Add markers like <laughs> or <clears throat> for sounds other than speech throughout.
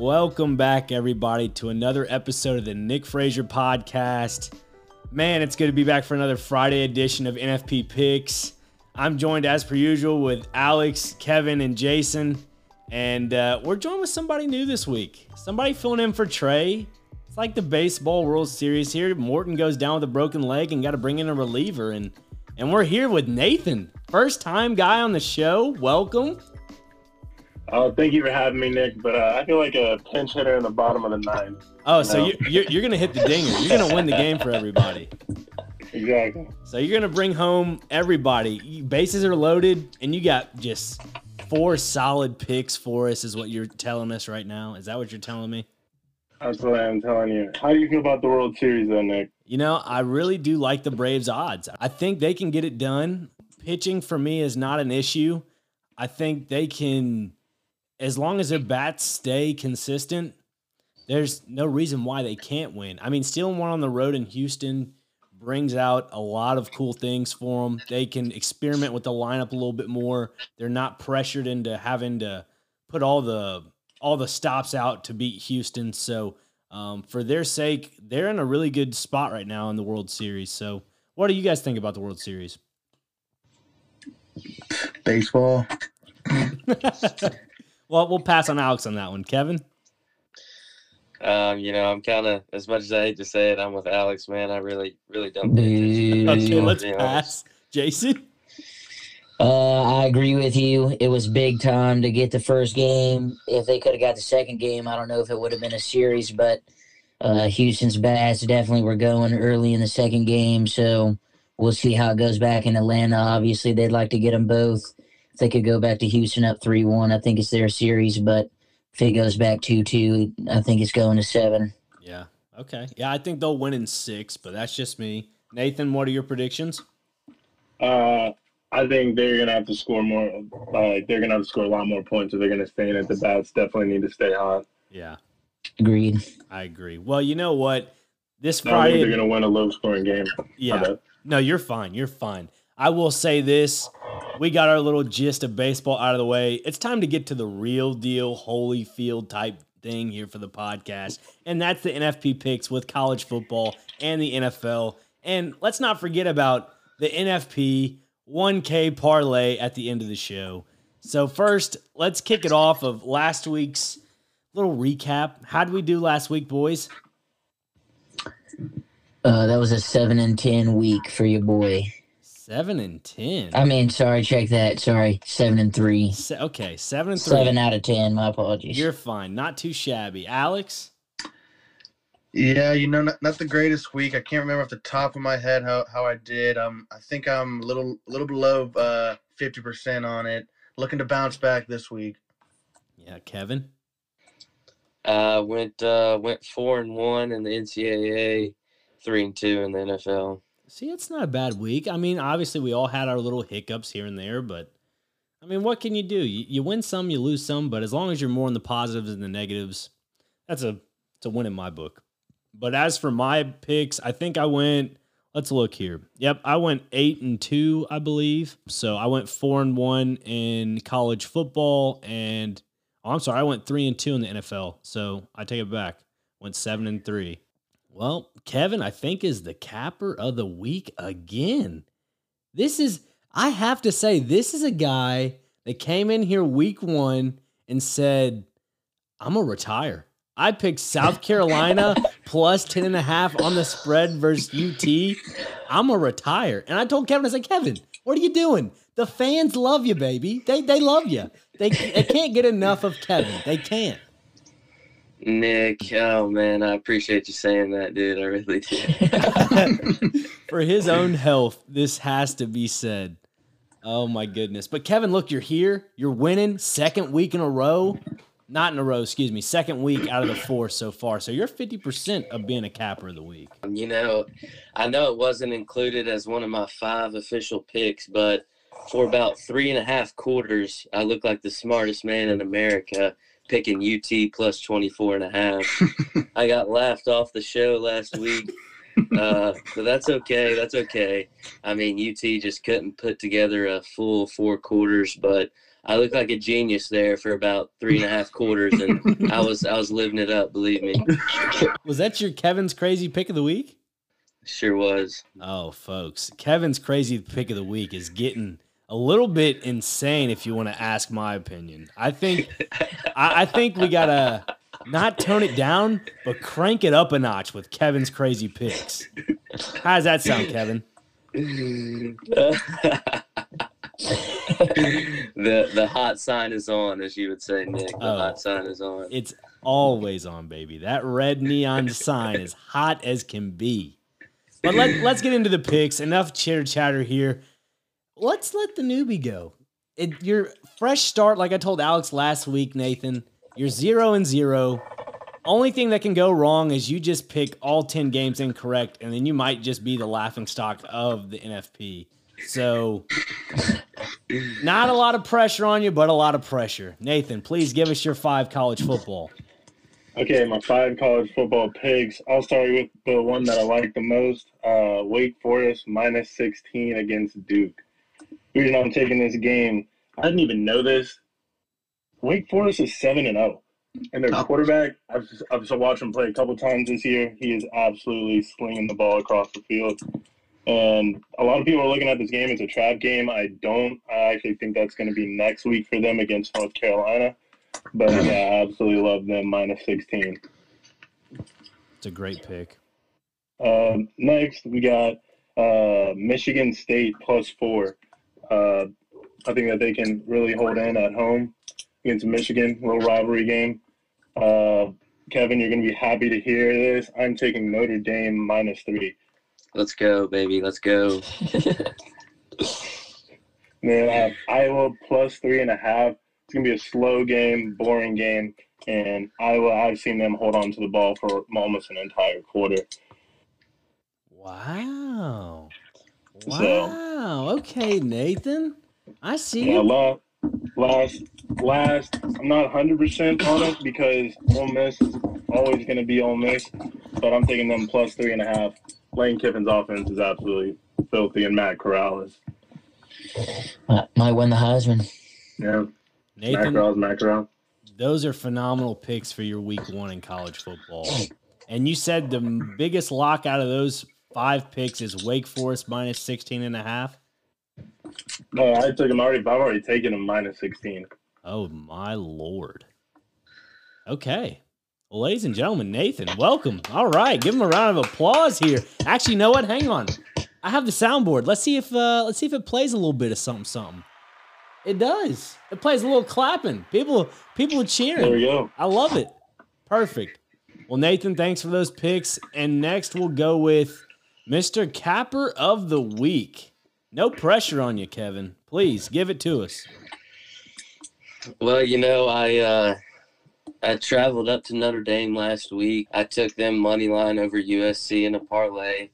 Welcome back, everybody, to another episode of the Nick Frazier podcast. Man, it's good to be back for another Friday edition of NFP Picks. I'm joined, as per usual, with Alex, Kevin, and Jason. And uh, we're joined with somebody new this week. Somebody filling in for Trey. It's like the baseball World Series here. Morton goes down with a broken leg and got to bring in a reliever. And and we're here with Nathan, first time guy on the show. Welcome. Oh, thank you for having me, Nick. But uh, I feel like a pinch hitter in the bottom of the ninth. Oh, so you, you're, you're going to hit the dinger. You're going to win the game for everybody. Exactly. So you're going to bring home everybody. Bases are loaded, and you got just four solid picks for us, is what you're telling us right now. Is that what you're telling me? That's what I'm telling you. How do you feel about the World Series, though, Nick? You know, I really do like the Braves' odds. I think they can get it done. Pitching for me is not an issue. I think they can, as long as their bats stay consistent, there's no reason why they can't win. I mean, stealing one on the road in Houston brings out a lot of cool things for them. They can experiment with the lineup a little bit more. They're not pressured into having to put all the all the stops out to beat Houston. So um, for their sake, they're in a really good spot right now in the World Series. So what do you guys think about the World Series? Baseball. <laughs> well, we'll pass on Alex on that one. Kevin? Um, you know, I'm kind of as much as I hate to say it, I'm with Alex, man. I really, really don't. pay attention Okay, let's to be honest. pass. Jason? Uh, I agree with you. It was big time to get the first game. If they could have got the second game, I don't know if it would have been a series, but uh, Houston's bats definitely were going early in the second game. So we'll see how it goes back in Atlanta. Obviously, they'd like to get them both. If they could go back to Houston up 3 1, I think it's their series. But if it goes back 2 2, I think it's going to seven. Yeah. Okay. Yeah, I think they'll win in six, but that's just me. Nathan, what are your predictions? Uh, I think they're gonna have to score more. Uh, they're gonna have to score a lot more points if they're gonna stay in it. The bats definitely need to stay hot. Yeah, Agreed. I agree. Well, you know what? This I don't Friday, they're gonna win a low-scoring game. yeah. No, you're fine. You're fine. I will say this. We got our little gist of baseball out of the way. It's time to get to the real deal, Holyfield type thing here for the podcast. And that's the NFP picks with college football and the NFL. And let's not forget about the NFP 1K parlay at the end of the show. So, first, let's kick it off of last week's little recap. How did we do last week, boys? Uh, that was a 7 and 10 week for your boy. Seven and ten. I mean, sorry, check that. Sorry, 7 and 3. Se- okay, seven and three. Seven out of ten. My apologies. You're fine. Not too shabby. Alex? Yeah, you know, not, not the greatest week. I can't remember off the top of my head how, how I did. Um, I think I'm a little little below uh fifty percent on it. Looking to bounce back this week. Yeah, Kevin? Uh, went uh went four and one in the NCAA, three and two in the NFL. See, it's not a bad week. I mean, obviously, we all had our little hiccups here and there, but I mean, what can you do? You, you win some, you lose some, but as long as you're more in the positives than the negatives, that's a it's a win in my book. But as for my picks, I think I went. Let's look here. Yep, I went eight and two, I believe. So I went four and one in college football, and oh, I'm sorry, I went three and two in the NFL. So I take it back. Went seven and three. Well, Kevin, I think is the capper of the week again. This is, I have to say, this is a guy that came in here week one and said, I'm going to retire. I picked South <laughs> Carolina plus 10 and a half on the spread versus UT. I'm going to retire. And I told Kevin, I said, Kevin, what are you doing? The fans love you, baby. They, they love you. They, they can't get enough of Kevin. They can't. Nick, oh man, I appreciate you saying that, dude. I really do. <laughs> For his <laughs> own health, this has to be said. Oh my goodness. But Kevin, look, you're here. You're winning second week in a row. Not in a row, excuse me. Second week out of the four so far. So you're 50% of being a capper of the week. You know, I know it wasn't included as one of my five official picks, but for about three and a half quarters, I look like the smartest man in America picking UT plus 24 and a half. <laughs> I got laughed off the show last week. Uh, but that's okay. That's okay. I mean, UT just couldn't put together a full four quarters, but I looked like a genius there for about three and a half quarters, and I <laughs> was I was living it up. Believe me, Was that your Kevin's crazy pick of the week? sure was. Oh, folks, Kevin's crazy pick of the week is getting a little bit insane. If you want to ask my opinion, I think I, I think we gotta not tone it down, but crank it up a notch with Kevin's crazy picks. How does that sound, Kevin? <laughs> the the hot sign is on, as you would say, Nick. The Oh. hot sign is on. It's always on, baby. That red neon sign is hot as can be. But let, let's get into the picks. Enough chitter chatter here. Let's let the newbie go. It, your fresh start, like I told Alex last week, Nathan, you're zero and zero. Only thing that can go wrong is you just pick all 10 games incorrect, and then you might just be the laughing stock of the NFP. So, not a lot of pressure on you, but a lot of pressure. Nathan, please give us your five college football. Okay, my five college football picks. I'll start with the one that I like the most. Uh, Wake Forest minus 16 against Duke. The reason I'm taking this game, I didn't even know this. Wake Forest is 7 and 0. And their Oh. quarterback, I've, I've just watched him play a couple times this year. He is absolutely slinging the ball across the field. And a lot of people are looking at this game as a trap game. I don't. I actually think that's going to be next week for them against North Carolina. But yeah, I absolutely love them minus 16. It's a great pick. Um, next, we got uh, Michigan State plus four. Uh, I think that they can really hold in at home against Michigan, little rivalry game. Uh, Kevin, you're going to be happy to hear this. I'm taking Notre Dame minus three. Let's go, baby. Let's go. <laughs> Then I have Iowa plus three and a half. It's going to be a slow game, boring game. And Iowa, I've seen them hold on to the ball for almost an entire quarter. Wow. Wow. So- okay, Nathan. I see Yeah, you. last, last, last. I'm not 100 percent on it because Ole Miss is always going to be Ole Miss, but I'm taking them plus three and a half. Lane Kiffin's offense is absolutely filthy, and Matt Corral is. Uh, might win the Heisman. Yeah, Matt Nathan, Corral's Matt Corral. those are phenomenal picks for your week one in college football. And you said the biggest lock out of those five picks is Wake Forest minus 16 and a half. No, I took him already. I've already taken him minus 16. Oh my lord. Okay. Well, ladies and gentlemen, Nathan, welcome. All right, give him a round of applause here. Actually, you know what? Hang on. I have the soundboard. Let's see if uh let's see if it plays a little bit of something something. It does. It plays a little clapping. People people are cheering. There we go. I love it. Perfect. Well, Nathan, thanks for those picks. And next we'll go with Mr. Capper of the Week. No pressure on you, Kevin. Please give it to us. Well, you know, I uh, I traveled up to Notre Dame last week. I took them money line over USC in a parlay,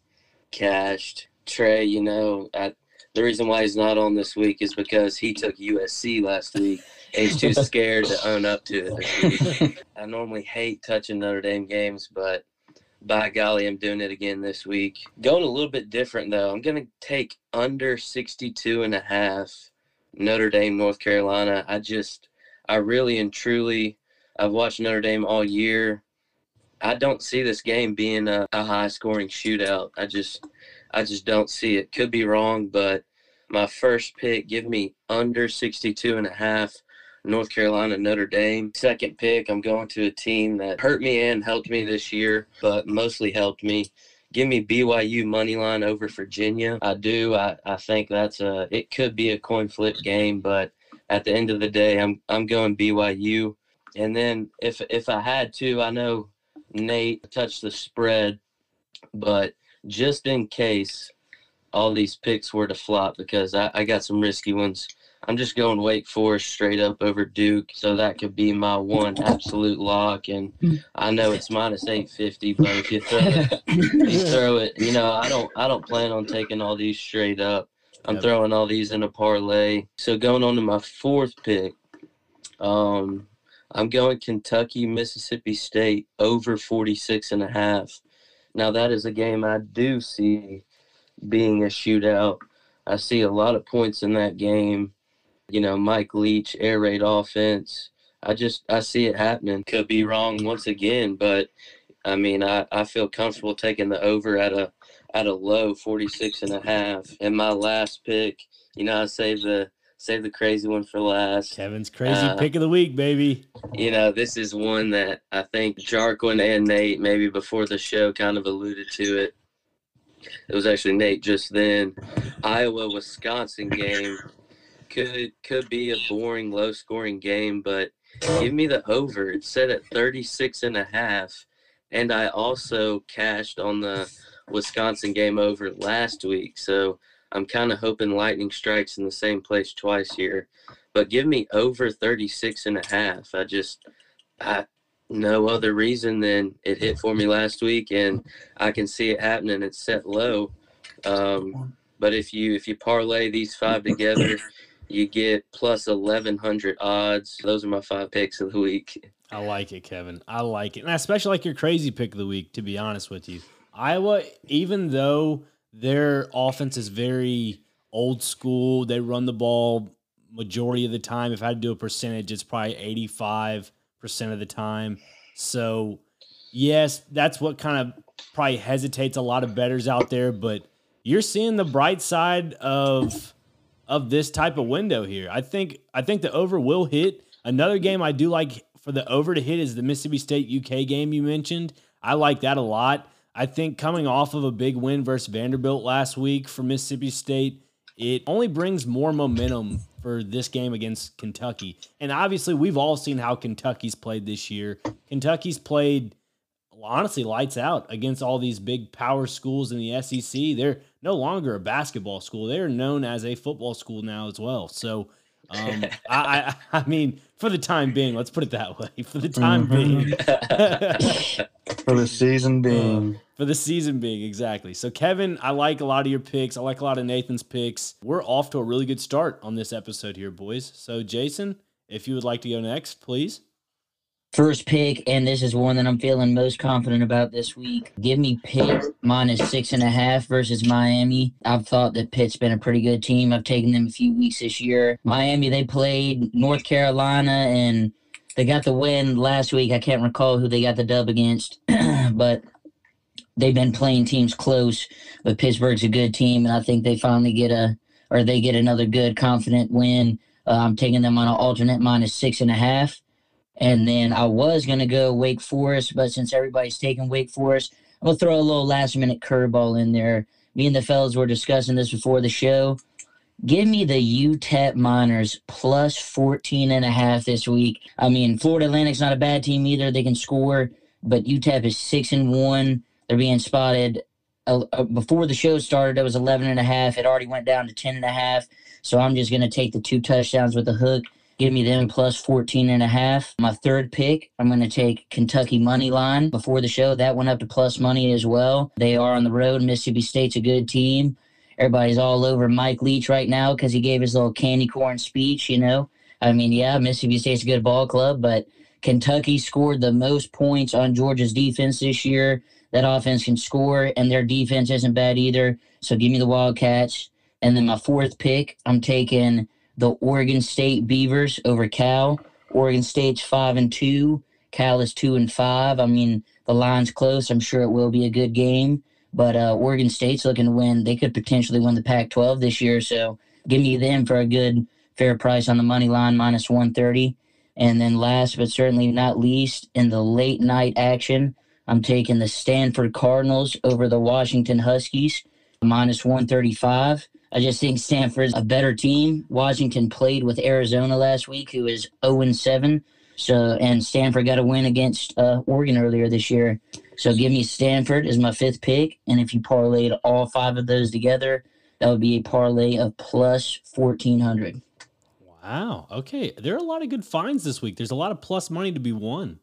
cashed. Trey, you know, I, the reason why he's not on this week is because he took USC last week. He's too <laughs> scared to own up to it. I normally hate touching Notre Dame games, but by golly, I'm doing it again this week. Going a little bit different though. I'm going to take under 62 and a half Notre Dame, North Carolina. I just, I really and truly, I've watched Notre Dame all year. I don't see this game being a, a high scoring shootout. I just, I just don't see it. Could be wrong, but my first pick, give me under 62 and a half. North Carolina, Notre Dame. Second pick, I'm going to a team that hurt me and helped me this year, but mostly helped me. Give me BYU money line over Virginia. I do. I, I think that's a. It could be a coin flip game, but at the end of the day, I'm I'm going BYU. And then if if I had to, I know Nate touched the spread, but just in case all these picks were to flop, because I, I got some risky ones. I'm just going Wake Forest straight up over Duke, so that could be my one absolute lock. And I know it's minus eight fifty, but if you throw it, you throw it, you know, I don't I don't plan on taking all these straight up. I'm throwing all these in a parlay. So going on to my fourth pick, um, I'm going Kentucky, Mississippi State over 46 and a half. Now that is a game I do see being a shootout. I see a lot of points in that game. You know, Mike Leach, air raid offense. I just I see it happening. Could be wrong once again, but I mean I, I feel comfortable taking the over at a at a low 46 and a half. And my last pick, you know, I saved the save the crazy one for last. Kevin's crazy Uh, pick of the week, baby. You know, this is one that I think Jarquin and Nate maybe before the show kind of alluded to it. It was actually Nate just then. Iowa Wisconsin game could could be a boring, low scoring game, but give me the over. It's set at 36 and a half. And I also cashed on the Wisconsin game over last week. So I'm kind of hoping lightning strikes in the same place twice here. But give me over 36 and a half. I just I no other reason than it hit for me last week and I can see it happening. It's set low. Um, but if you if you parlay these five together, you get plus 1100 odds. Those are my five picks of the week. I like it, Kevin. I like it. And I especially like your crazy pick of the week, to be honest with you. Iowa, even though their offense is very old school, they run the ball majority of the time. If I had to do a percentage, it's probably 85% of the time. So, yes, that's what kind of probably hesitates a lot of betters out there, but you're seeing the bright side of of this type of window here. I think I think the over will hit. Another game I do like for the over to hit is the Mississippi State UK game you mentioned. I like that a lot. I think coming off of a big win versus Vanderbilt last week for Mississippi State, it only brings more momentum for this game against Kentucky. And obviously, we've all seen how Kentucky's played this year. Kentucky's played honestly lights out against all these big power schools in the SEC. They're no longer a basketball school. They're known as a football school now as well. So, um, <laughs> I, I, I mean, for the time being, let's put it that way. <laughs> For the time being, <laughs> For the season being. for the season being, exactly. So, Kevin, I like a lot of your picks. I like a lot of Nathan's picks. We're off to a really good start on this episode here, boys. So, Jason, if you would like to go next, please. First pick, and this is one that I'm feeling most confident about this week. Give me Pitt minus six and a half versus Miami. I've thought that Pitt's been a pretty good team. I've taken them a few weeks this year. Miami, they played North Carolina and they got the win last week. I can't recall who they got the dub against, <clears throat> but they've been playing teams close. But Pittsburgh's a good team, and I think they finally get a or they get another good confident win. Uh, I'm taking them on an alternate minus six and a half. And then I was going to go Wake Forest, but since everybody's taking Wake Forest, I'm going to throw a little last minute curveball in there. Me and the fellas were discussing this before the show. Give me the UTEP Miners plus 14 and a half this week. I mean, Florida Atlantic's not a bad team either. They can score, but UTEP is 6 and 1. They're being spotted. Uh, uh, before the show started, it was 11 and a half. It already went down to 10 and a half. So I'm just going to take the two touchdowns with the hook. Give me them plus 14 and a half. My third pick, I'm going to take Kentucky money line. Before the show, that went up to plus money as well. They are on the road. Mississippi State's a good team. Everybody's all over Mike Leach right now because he gave his little candy corn speech, you know. I mean, yeah, Mississippi State's a good ball club, but Kentucky scored the most points on Georgia's defense this year. That offense can score, and their defense isn't bad either. So give me the Wildcats. And then my fourth pick, I'm taking the Oregon State Beavers over Cal. Oregon State's five and two. Cal is two and five. I mean, the line's close. I'm sure it will be a good game. But uh, Oregon State's looking to win. They could potentially win the Pac-12 this year. So give me them for a good fair price on the money line, minus 130. And then last but certainly not least, in the late night action, I'm taking the Stanford Cardinals over the Washington Huskies, minus 135. I just think Stanford's a better team. Washington played with Arizona last week, who is 0 7. So, and Stanford got a win against uh, Oregon earlier this year. So, give me Stanford as my fifth pick. And if you parlayed all five of those together, that would be a parlay of plus 1400. Wow. Okay. There are a lot of good finds this week. There's a lot of plus money to be won.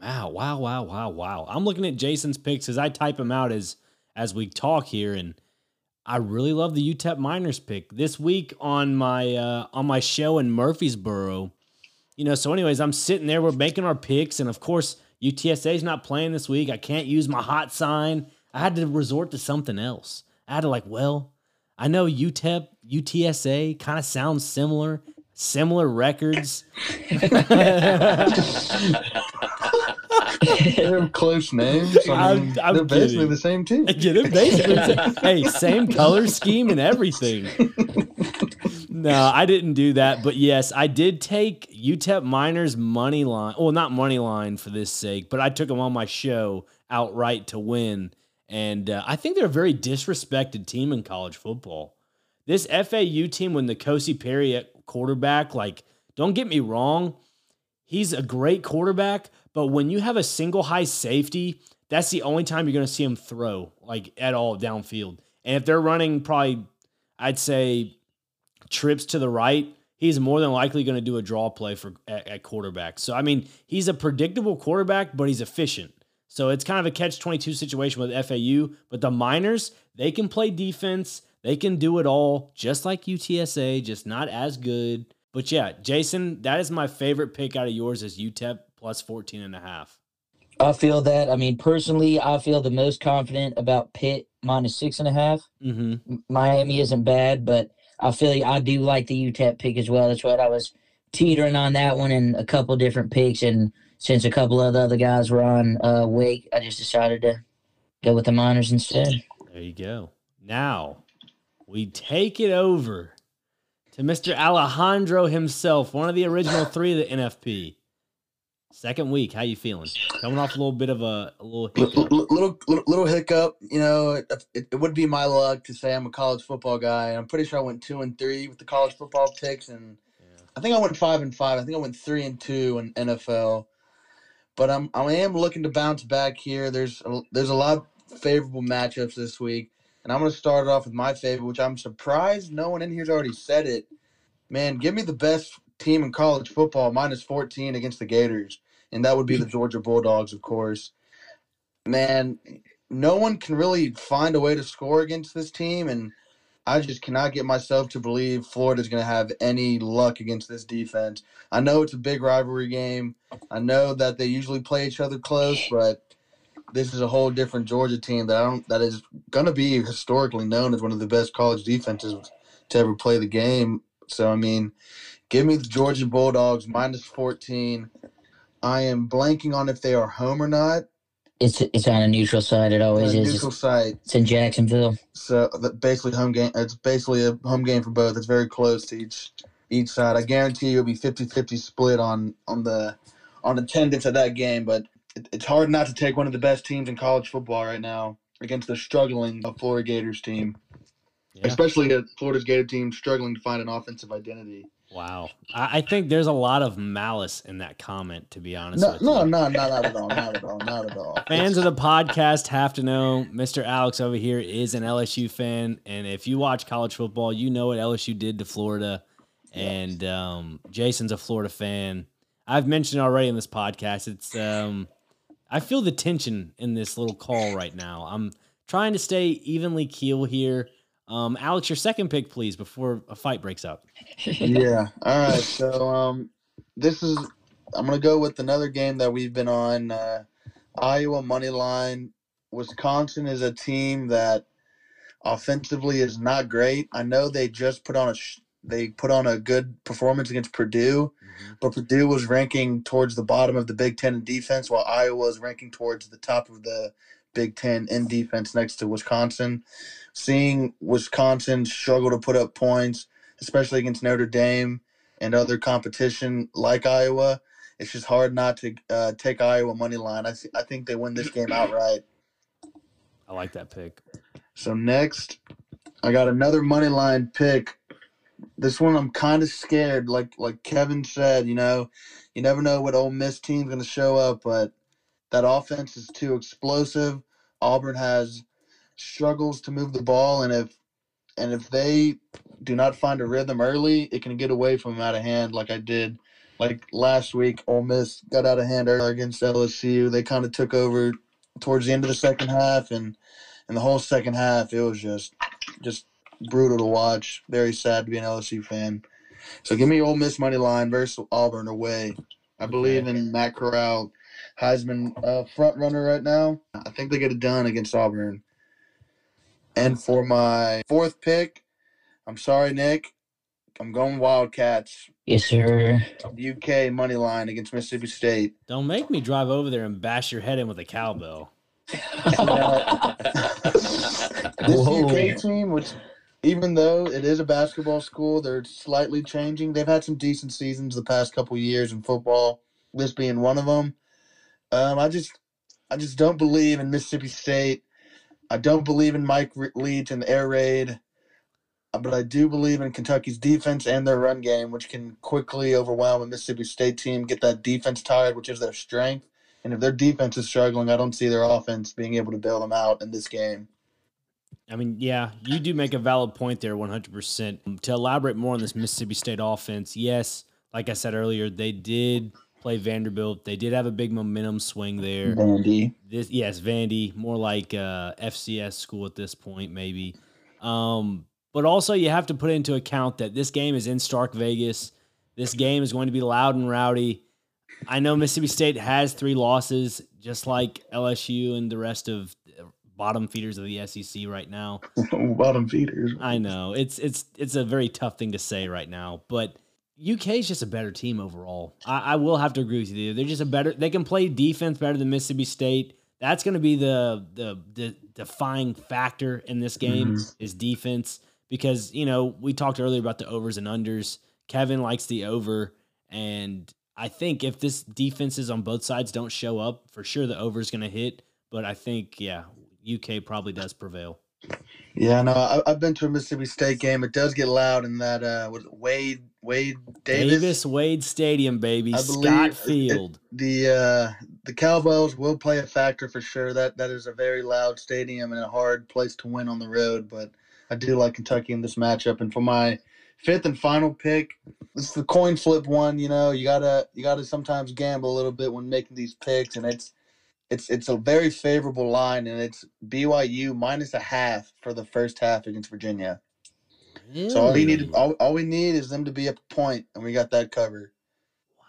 Wow. Wow. Wow. Wow. Wow. I'm looking at Jason's picks as I type them out as as we talk here, and I really love the UTEP Miners pick this week on my uh, on my show in Murfreesboro. You know. So, anyways, I'm sitting there. We're making our picks, and of course, UTSA's not playing this week. I can't use my hot sign. I had to resort to something else. I had to like, well, I know UTEP, UTSA kind of sounds similar. similar records. <laughs> <laughs> they're <laughs> close names. I I'm- I'm they're basically kidding. the same team. Get it? Basically, <laughs> hey, same color scheme and everything. No, I didn't do that, but yes, I did take UTEP Miners money line. Well, not money line for this sake, but I took them on my show outright to win, and uh, I think they're a very disrespected team in college football. This FAU team, when the Kosi Perry at quarterback, like, don't get me wrong, he's a great quarterback, but when you have a single high safety, that's the only time you're going to see him throw like at all downfield. And if they're running probably, I'd say trips to the right, he's more than likely going to do a draw play for at, at quarterback. So I mean, he's a predictable quarterback, but he's efficient. So it's kind of a catch twenty two situation with FAU. But the Miners, they can play defense. They can do it all, just like UTSA, just not as good. But yeah, Jason, that is my favorite pick out of yours is UTEP plus 14 and a half. I feel that. I mean, personally, I feel the most confident about Pitt minus six and a half. Mm-hmm. Miami isn't bad, but I feel I do like the UTEP pick as well. That's what I was teetering on that one and a couple different picks. And since a couple of the other guys were on uh, Wake, I just decided to go with the Miners instead. There you go. Now we take it over to Mr. Alejandro himself, one of the original three of the NFP. Second week, how you feeling? Coming off a little bit of a, a little hiccup. l- little, little little hiccup. You know, it, it, it would be my luck to say I'm a college football guy. I'm pretty sure I went two and three with the college football picks, and I think I went five and five. I think I went three and two in NFL. But I'm I am looking to bounce back here. There's a, there's a lot of favorable matchups this week, and I'm going to start it off with my favorite, which I'm surprised no one in here's already said it. Man, give me the best team in college football minus 14 against the Gators, and that would be the Georgia Bulldogs, of course. Man, no one can really find a way to score against this team, and I just cannot get myself to believe Florida's going to have any luck against this defense. I know it's a big rivalry game. I know that they usually play each other close, but this is a whole different Georgia team that I don't that is going to be historically known as one of the best college defenses to ever play the game. So I mean, give me the Georgia Bulldogs minus 14. I am blanking on if they are home or not. It's it's on a neutral side. It always is. neutral It's, site. it's in Jacksonville. So basically home game. It's basically a home game for both. It's very close to each each side. I guarantee you it'll be 50-50 split on on the on attendance at that game. But it, it's hard not to take one of the best teams in college football right now against the struggling Florida Gators team, Yeah. especially a Florida's Gator team struggling to find an offensive identity. Wow. I, I think there's a lot of malice in that comment, to be honest No, with no, you. no, no, not at all, not at all, not at all. <laughs> Fans of the podcast have to know Mr. Alex over here is an LSU fan. And if you watch college football, you know what LSU did to Florida. And um, Jason's a Florida fan. I've mentioned it already in this podcast. It's um, I feel the tension in this little call right now. I'm trying to stay evenly keel here. Um, Alex, your second pick, please, before a fight breaks up. <laughs> yeah. All right. So um, this is I'm gonna go with another game that we've been on. Uh, Iowa money line. Wisconsin is a team that offensively is not great. I know they just put on a sh- they put on a good performance against Purdue, but Purdue was ranking towards the bottom of the Big Ten in defense, while Iowa was ranking towards the top of the Big Ten in defense next to Wisconsin. Seeing Wisconsin struggle to put up points, especially against Notre Dame and other competition like Iowa, it's just hard not to uh, take Iowa money line. I, th- I think they win this game outright. I like that pick. So next, I got another money line pick. This one I'm kind of scared. Like like Kevin said, you know, you never know what Ole Miss team's going to show up, but that offense is too explosive. Auburn has struggles to move the ball, and if and if they do not find a rhythm early, it can get away from them out of hand, like I did. Like last week, Ole Miss got out of hand early against LSU. They kind of took over towards the end of the second half, and and the whole second half, it was just just brutal to watch. Very sad to be an LSU fan. So give me Ole Miss money line versus Auburn away. I believe in Matt Corral, Heisman uh, front runner right now. I think they get it done against Auburn. And for my fourth pick, I'm sorry, Nick. I'm going Wildcats Yes, sir. UK money line against Mississippi State. Don't make me drive over there and bash your head in with a cowbell. <laughs> This Whoa. UK team, which even though it is a basketball school, they're slightly changing. They've had some decent seasons the past couple years in football. This being one of them. Um, I just, I just don't believe in Mississippi State. I don't believe in Mike Leach and the air raid, uh, but I do believe in Kentucky's defense and their run game, which can quickly overwhelm a Mississippi State team, get that defense tired, which is their strength. And if their defense is struggling, I don't see their offense being able to bail them out in this game. I mean, yeah, you do make a valid point there, 100%. To elaborate more on this Mississippi State offense, yes, like I said earlier, they did play Vanderbilt. They did have a big momentum swing there. Vandy. This, yes, Vandy, more like uh, FCS school at this point, maybe. Um, but also, you have to put into account that this game is in Stark Vegas. This game is going to be loud and rowdy. I know Mississippi State has three losses, just like LSU and the rest of bottom feeders of the SEC right now. <laughs> Bottom feeders. I know it's it's it's a very tough thing to say right now, but UK is just a better team overall. I, I will have to agree with you. They're just a better. They can play defense better than Mississippi State. That's going to be the, the the defying factor in this game is defense because you know we talked earlier about the overs and unders. Kevin likes the over, and I think if this defenses on both sides don't show up, for sure the over is going to hit. But I think yeah, UK probably does prevail. Yeah, no, I, I've been to a Mississippi State game. It does get loud in that uh, what is Wade Wade Davis. Davis, Wade Stadium, baby. I Scott believe it- Field. The uh, the cowbells will play a factor for sure. That that is a very loud stadium and a hard place to win on the road. But I do like Kentucky in this matchup. And for my fifth and final pick, this is the coin flip one. You know, you gotta you gotta sometimes gamble a little bit when making these picks, and it's it's it's a very favorable line, and it's BYU minus a half for the first half against Virginia. So all we need all, all we need is them to be a point, and we got that covered.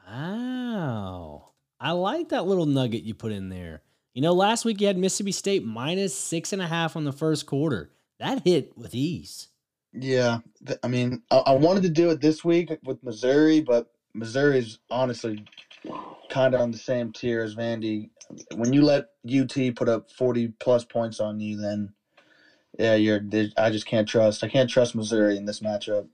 Wow. I like that little nugget you put in there. You know, last week you had Mississippi State minus six and a half on the first quarter. That hit with ease. Yeah, I mean, I, I wanted to do it this week with Missouri, but Missouri's honestly kind of on the same tier as Vandy. When you let UT put up forty plus points on you, then yeah, you're. I just can't trust. I can't trust Missouri in this matchup.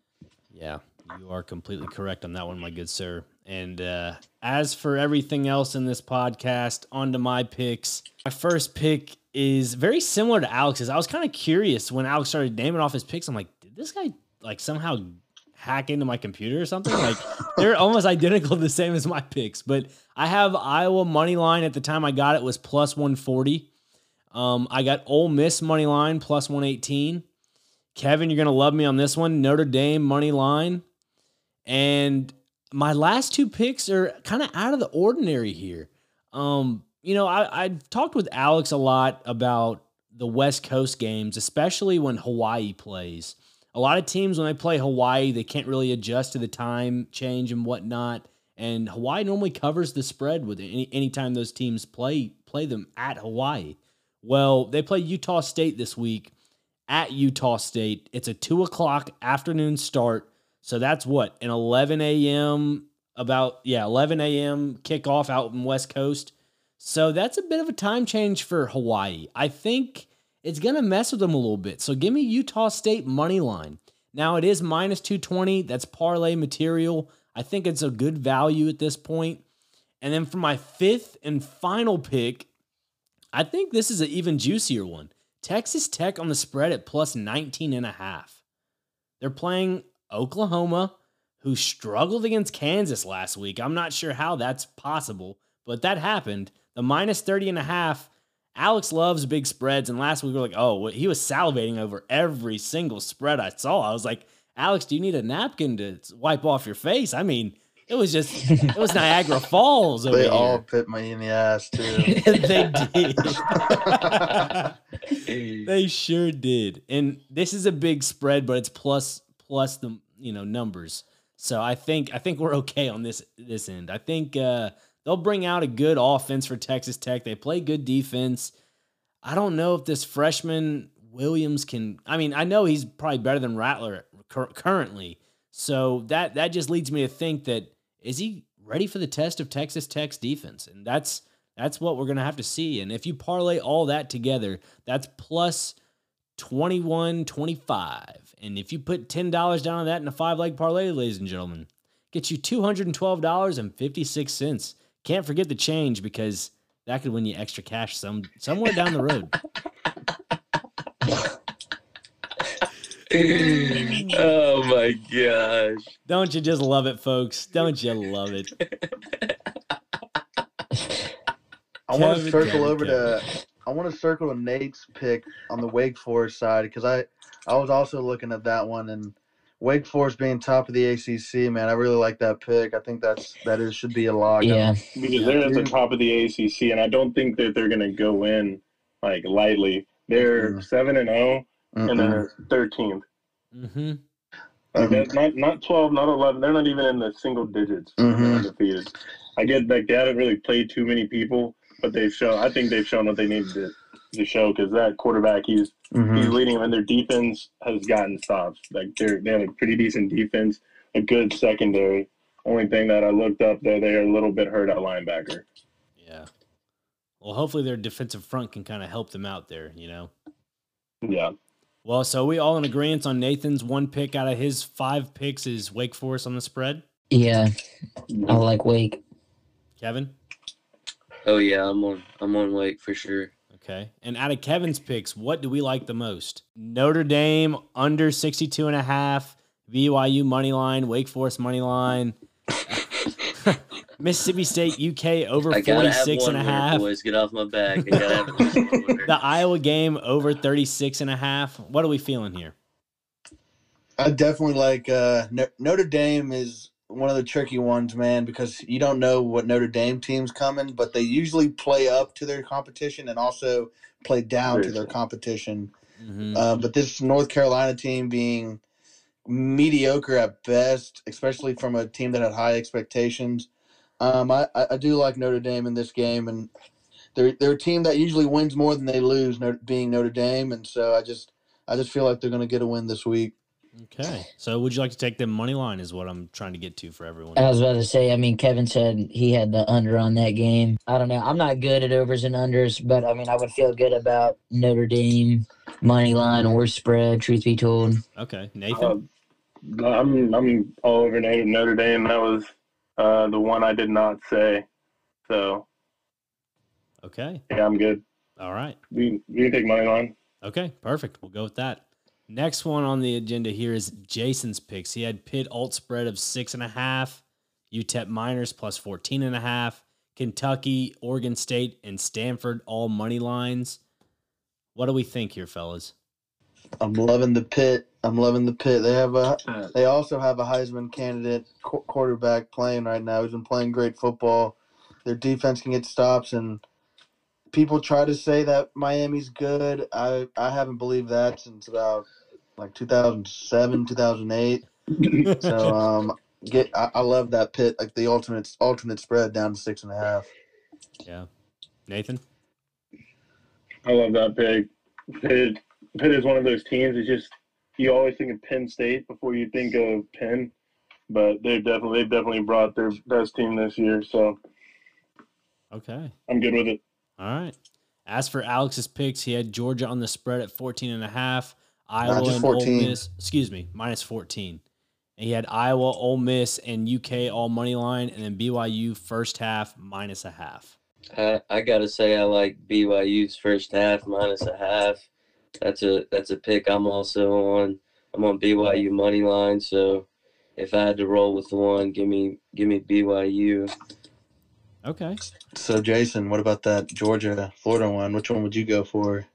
Yeah, you are completely correct on that one, my good sir. And uh, as for everything else in this podcast, on to my picks. My first pick is very similar to Alex's. I was kind of curious when Alex started naming off his picks. I'm like, did this guy like somehow hack into my computer or something? Like <laughs> they're almost identical, the same as my picks. But I have Iowa money line at the time I got it was plus 140. Um, I got Ole Miss money line plus 118. Kevin, you're gonna love me on this one. Notre Dame money line, and my last two picks are kind of out of the ordinary here. Um, you know, I I talked with Alex a lot about the West Coast games, especially when Hawaii plays. A lot of teams when they play Hawaii, they can't really adjust to the time change and whatnot. And Hawaii normally covers the spread with any anytime those teams play play them at Hawaii. Well, they play Utah State this week at Utah State. It's a two o'clock afternoon start. So that's what, an 11 a.m. about, yeah, 11 a.m. kickoff out in West Coast. So that's a bit of a time change for Hawaii. I think it's going to mess with them a little bit. So give me Utah State money line. Now it is minus 220. That's parlay material. I think it's a good value at this point. And then for my fifth and final pick, I think this is an even juicier one. Texas Tech on the spread at plus 19 and a half. They're playing Oklahoma, who struggled against Kansas last week. I'm not sure how that's possible, but that happened. The minus 30 and a half. Alex loves big spreads, and last week we were like, oh, he was salivating over every single spread I saw. I was like, Alex, do you need a napkin to wipe off your face? I mean, it was just, it was Niagara Falls over They here. all pit me in the ass too. <laughs> they did. they sure did. And this is a big spread, but it's plus plus the you know numbers. So I think I think we're okay on this this end. I think uh, they'll bring out a good offense for Texas Tech. They play good defense. I don't know if this freshman Williams can. I mean, I know he's probably better than Rattler cur- currently. So that that just leads me to think that is he ready for the test of Texas Tech's defense? And that's that's what we're gonna have to see. And if you parlay all that together, that's plus 21 25. And if you put $10 down on that in a five leg parlay, ladies and gentlemen, gets you $212.56. Can't forget the change because that could win you extra cash some somewhere down the road. <laughs> <laughs> oh my gosh. Don't you just love it, folks? Don't you love it? <laughs> I want to circle Kevin, over Kevin. to I want to circle to Nate's pick on the Wake Forest side because I I was also looking at that one and Wake Forest being top of the ACC, man, I really like that pick. I think that's that is should be a lock. Yeah. because they're at the top of the ACC, and I don't think that they're going to go in like lightly. They're Mhm. seven and zero, and Mm-mm. they're thirteenth. Mm-hmm. Like that's not not twelve, not eleven. They're not even in the single digits. Mhm. Undefeated. I get like they haven't really played too many people, but they've shown. I think they've shown what they needed to, to show because that quarterback he's Mhm. he's leading them, and their defense has gotten stops. Like they're they have a pretty decent defense, a good secondary. Only thing that I looked up there, they're a little bit hurt at linebacker. Yeah. Well, hopefully their defensive front can kind of help them out there, you know. Yeah. Well, so we all in agreement on Nathan's one pick out of his five picks is Wake Forest on the spread. Yeah. I like Wake. Kevin? Oh yeah, I'm on I'm on Wake for sure. Okay. And out of Kevin's picks, what do we like the most? Notre Dame under 62 and a half, BYU money line, Wake Forest money line, <laughs> <laughs> Mississippi State UK over I 46 and a half, boys. Get off my back. I gotta have at least one winner. <laughs> the Iowa game over 36 and a half. What are we feeling here? I definitely like uh, Notre Dame is one of the tricky ones, man, because you don't know what Notre Dame team's coming, but they usually play up to their competition and also play down to their true. competition. Mhm. Uh, but this North Carolina team being mediocre at best, especially from a team that had high expectations, um, I, I I do like Notre Dame in this game, and they're they're a team that usually wins more than they lose, being Notre Dame, and so I just I just feel like they're going to get a win this week. Okay. So would you like to take the money line is what I'm trying to get to for everyone. I was about to say, I mean, Kevin said he had the under on that game. I don't know. I'm not good at overs and unders, but I mean, I would feel good about Notre Dame money line or spread, truth be told. Okay. Nathan? Uh, I'm I'm all over Notre, Notre Dame. That was uh, the one I did not say. So Okay. yeah, I'm good. All right. We we can take money line. Okay, perfect. We'll go with that. Next one on the agenda here is Jason's picks. He had Pitt alt spread of six and a half, UTEP Miners plus 14 and a half, Kentucky, Oregon State, and Stanford all money lines. What do we think here, fellas? I'm loving the Pitt. I'm loving the Pitt. They have a. They also have a Heisman candidate qu- quarterback playing right now. He's been playing great football. Their defense can get stops, and people try to say that Miami's good. I I haven't believed that since about like 2007, 2008. <laughs> So um, get. I, I love that Pitt. Like the ultimate alternate spread down to six and a half. Yeah. Nathan? I love that pick. Pitt, Pitt is one of those teams. It's just you always think of Penn State before you think of Penn, but they've definitely they've definitely brought their best team this year. So Okay. I'm good with it. All right. As for Alex's picks, he had Georgia on the spread at 14 and a half, Iowa just and Ole Miss, excuse me, minus 14. And he had Iowa, Ole Miss, and UK all money line, and then BYU first half minus a half. I, I gotta say I like BYU's first half minus a half. That's a that's a pick I'm also on. I'm on BYU money line, so if I had to roll with one, give me give me BYU. Okay. So Jason, what about that Georgia Florida one? Which one would you go for?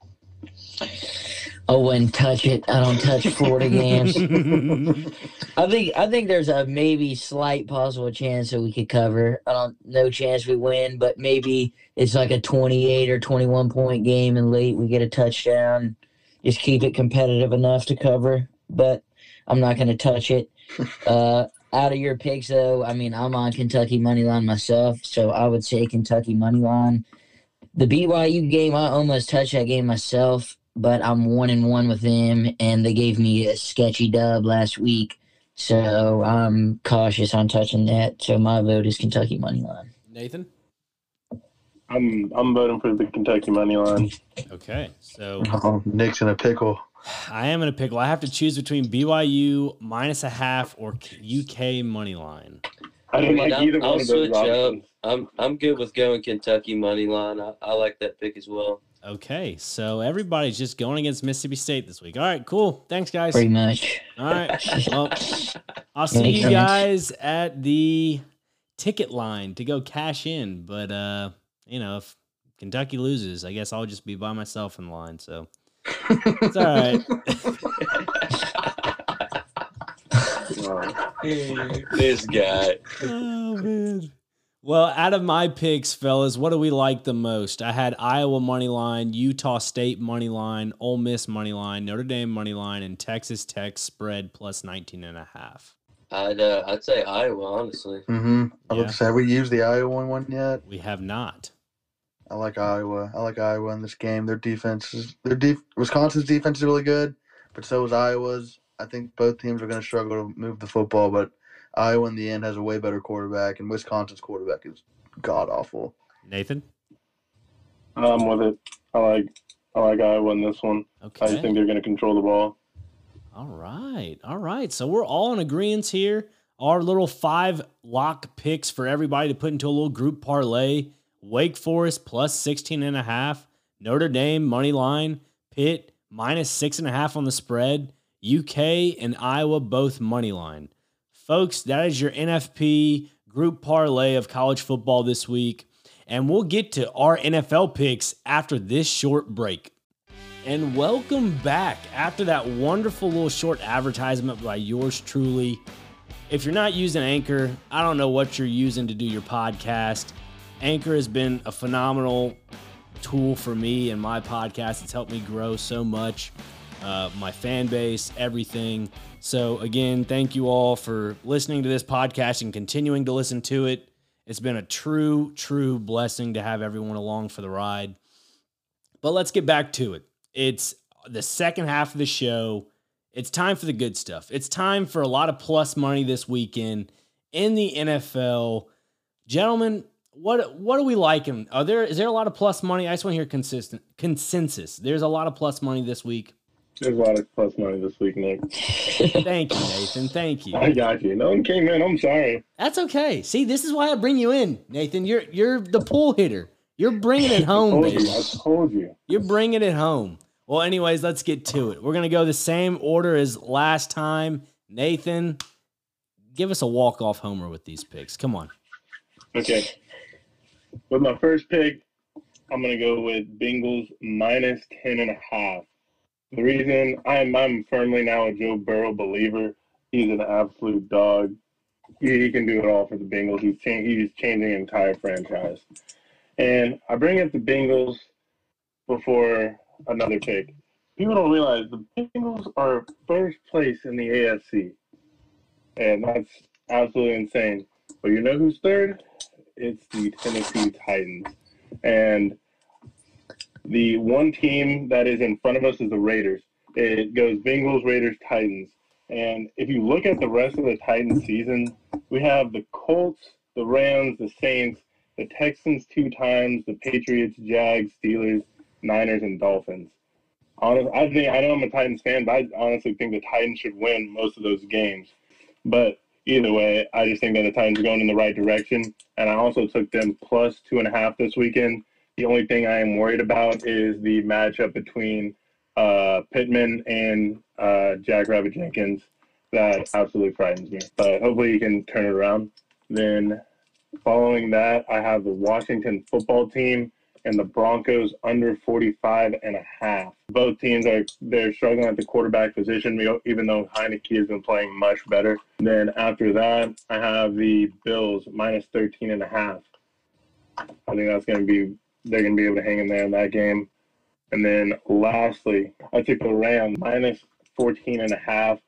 I wouldn't touch it. I don't touch Florida <laughs> games. I think I think there's a maybe slight possible chance that we could cover. I don't no chance we win, but maybe it's like a 28 or 21 point game and late we get a touchdown. Just keep it competitive enough to cover, but I'm not going to touch it. <laughs> Uh out of your picks though, I mean, I'm on Kentucky money line myself, so I would say Kentucky money line. The BYU game, I almost touched that game myself, but I'm one and one with them, and they gave me a sketchy dub last week. So I'm cautious on touching that. So my vote is Kentucky money line. Nathan. I'm I'm voting for the Kentucky money line. <laughs> Okay, so Oh, Nick's in a pickle. I am in a pickle. I have to choose between BYU minus a half or UK money line. I I don't mean, like I'll, either I'll one of those switch up. options. I'm I'm good with going Kentucky money line. I, I like that pick as well. Okay, so everybody's just going against Mississippi State this week. All right, cool. Thanks, guys. Pretty much. All right. Well, I'll see Makes you sense. guys at the ticket line to go cash in. But uh, you know, if Kentucky loses, I guess I'll just be by myself in the line. So it's all right. <laughs> This guy. oh man. Well, out of my picks, fellas, what do we like the most? I had Iowa money line, Utah State money line, Ole Miss money line, Notre Dame money line, and Texas Tech spread plus 19 and a half. I'd uh, I'd say Iowa honestly. Mm-hmm. I Yeah. was say, have we used the Iowa one yet? We have not. I like Iowa. I like Iowa in this game. Their defense is their def- Wisconsin's defense is really good, but so is Iowa's. I think both teams are going to struggle to move the football, but Iowa in the end has a way better quarterback, and Wisconsin's quarterback is god awful. Nathan? I'm with it. I like I like Iowa in this one. I Okay. just think they're going to control the ball. All right. All right. So we're all in agreement here. Our little five lock picks for everybody to put into a little group parlay. Wake Forest plus 16 and a half. Notre Dame money line. Pitt minus six and a half on the spread. UK and Iowa both money line. Folks, that is your NFP group parlay of college football this week. And we'll get to our NFL picks after this short break. And welcome back after that wonderful little short advertisement by yours truly. If you're not using Anchor, I don't know what you're using to do your podcast. Anchor has been a phenomenal tool for me and my podcast. It's helped me grow so much, uh, my fan base, everything. So, again, thank you all for listening to this podcast and continuing to listen to it. It's been a true, true blessing to have everyone along for the ride. But let's get back to it. It's the second half of the show. It's time for the good stuff. It's time for a lot of plus money this weekend in the NFL. Gentlemen, what what are we liking? Are there is there a lot of plus money? I just want to hear consistent consensus. There's a lot of plus money this week. There's a lot of plus money this week, Nick. <laughs> Thank you, Nathan. Thank you. I got you. No one came in. I'm sorry. That's okay. See, this is why I bring you in, Nathan. You're you're the pool hitter. You're bringing it <laughs> home, told baby. you. I told you. You're bringing it home. Well, anyways, let's get to it. We're gonna go the same order as last time. Nathan, give us a walk off homer with these picks. Come on. Okay. With my first pick, I'm gonna go with Bengals minus ten and a half. The reason I'm I'm firmly now a Joe Burrow believer. He's an absolute dog. He, he can do it all for the Bengals. He's cha- he's changing the entire franchise. And I bring up the Bengals before another pick. People don't realize the Bengals are first place in the AFC, and that's absolutely insane. But you know who's third? It's the Tennessee Titans. And the one team that is in front of us is the Raiders. It goes Bengals, Raiders, Titans. And if you look at the rest of the Titans season, we have the Colts, the Rams, the Saints, the Texans two times, the Patriots, Jags, Steelers, Niners, and Dolphins. Honest, I think I know I'm a Titans fan, but I honestly think the Titans should win most of those games. But either way, I just think that the Titans are going in the right direction. And I also took them plus two and a half this weekend. The only thing I am worried about is the matchup between uh, Pittman and uh, Jack Rabbit Jenkins. That absolutely frightens me. But hopefully he can turn it around. Then following that, I have the Washington football team and the Broncos under 45 and a half. Both teams are they're struggling at the quarterback position, even though Heinicke has been playing much better. Then after that, I have the Bills minus 13 and a half. I think that's going to be they're going to be able to hang in there in that game. And then lastly, I took the Rams minus 14 and a half.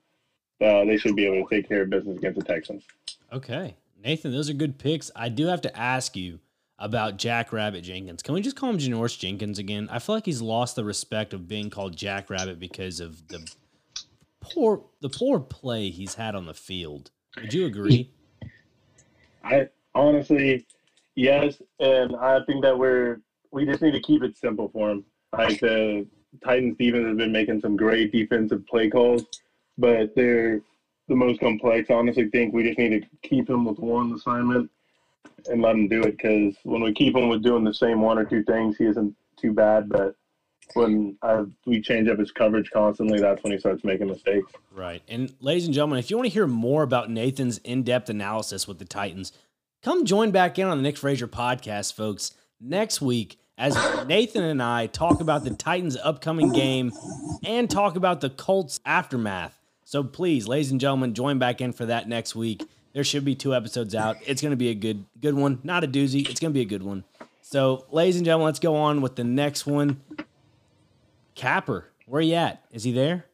Uh, they should be able to take care of business against the Texans. Okay. Nathan, those are good picks. I do have to ask you about Jack Rabbit Jenkins. Can we just call him Janoris Jenkins again? I feel like he's lost the respect of being called Jack Rabbit because of the poor the poor play he's had on the field. Would you agree? I honestly, yes, and I think that we're we just need to keep it simple for him. Like the Titans defense has been making some great defensive play calls, but they're the most complex. I honestly think we just need to keep him with one assignment and let him do it because when we keep him with doing the same one or two things, he isn't too bad. But when uh, we change up his coverage constantly, that's when he starts making mistakes. Right. And ladies and gentlemen, if you want to hear more about Nathan's in-depth analysis with the Titans, come join back in on the Nick Frazier podcast, folks. Next week, as Nathan and I talk about the Titans' upcoming game and talk about the Colts' aftermath. So please, ladies and gentlemen, join back in for that next week. There should be two episodes out. It's going to be a good, good one. Not a doozy. It's going to be a good one. So, ladies and gentlemen, let's go on with the next one. Capper, where you at? Is he there?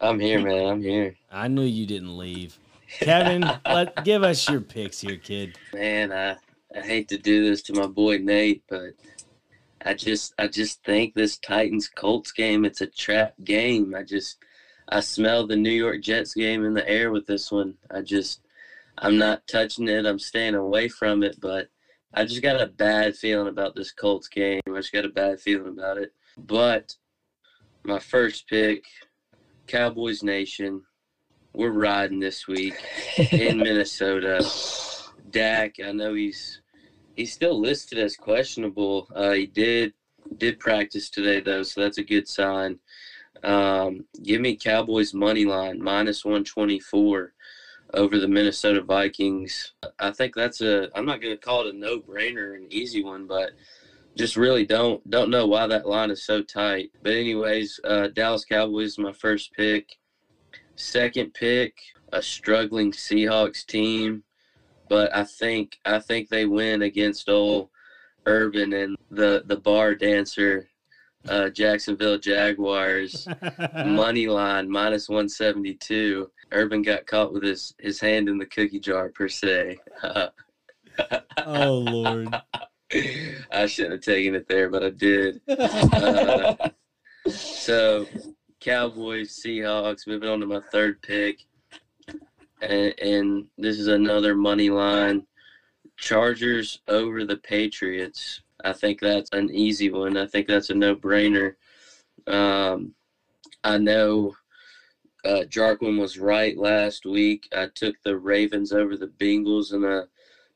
I'm here, man. I'm here. I knew you didn't leave. Kevin, <laughs> let give us your picks here, kid. Man, I, I hate to do this to my boy Nate, but I just I just think this Titans Colts game it's a trap game. I just I smell the New York Jets game in the air with this one. I just I'm not touching it. I'm staying away from it, but I just got a bad feeling about this Colts game. I just got a bad feeling about it. But my first pick, Cowboys Nation. We're riding this week in <laughs> Minnesota. Dak, I know he's he's still listed as questionable. Uh, he did did practice today though, so that's a good sign. Um, give me Cowboys money line minus one twenty four over the Minnesota Vikings. I think that's a. I'm not going to call it a no brainer, an easy one, but just really don't don't know why that line is so tight. But anyways, uh, Dallas Cowboys my first pick. Second pick, a struggling Seahawks team, but I think I think they win against old Urban and the the bar dancer uh, Jacksonville Jaguars <laughs> money line minus 172. Urban got caught with his his hand in the cookie jar per se. oh Lord. <laughs> I shouldn't have taken it there, but I did. Uh, <laughs> so, Cowboys, Seahawks. Moving on to my third pick, and, and this is another money line. Chargers over the Patriots. I think that's an easy one. I think that's a no-brainer. Um, I know uh, Jarquin was right last week. I took the Ravens over the Bengals in a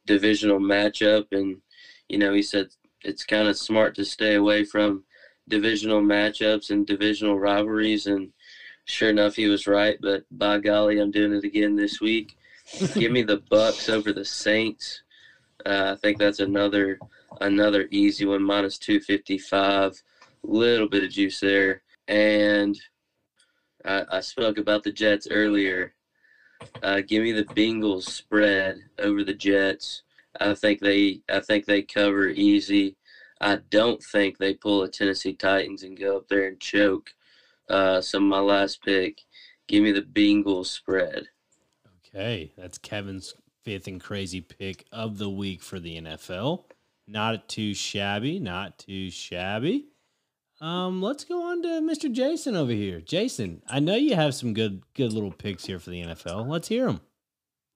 divisional matchup, and you know he said it's kind of smart to stay away from divisional matchups and divisional rivalries. And sure enough, he was right. But by golly, I'm doing it again this week. <laughs> Give me the Bucs over the Saints. Uh, I think that's another another easy one, minus 255. Little bit of juice there. And I, I spoke about the Jets earlier. Uh, give me the Bengals spread over the Jets. I think they I think they cover easy. I don't think they pull a Tennessee Titans and go up there and choke. Uh, so my last pick, give me the Bengals spread. Okay, that's Kevin's fifth and crazy pick of the week for the NFL. Not too shabby, not too shabby. Um, let's go on to Mr. Jason over here. Jason, I know you have some good good little picks here for the NFL. Let's hear them.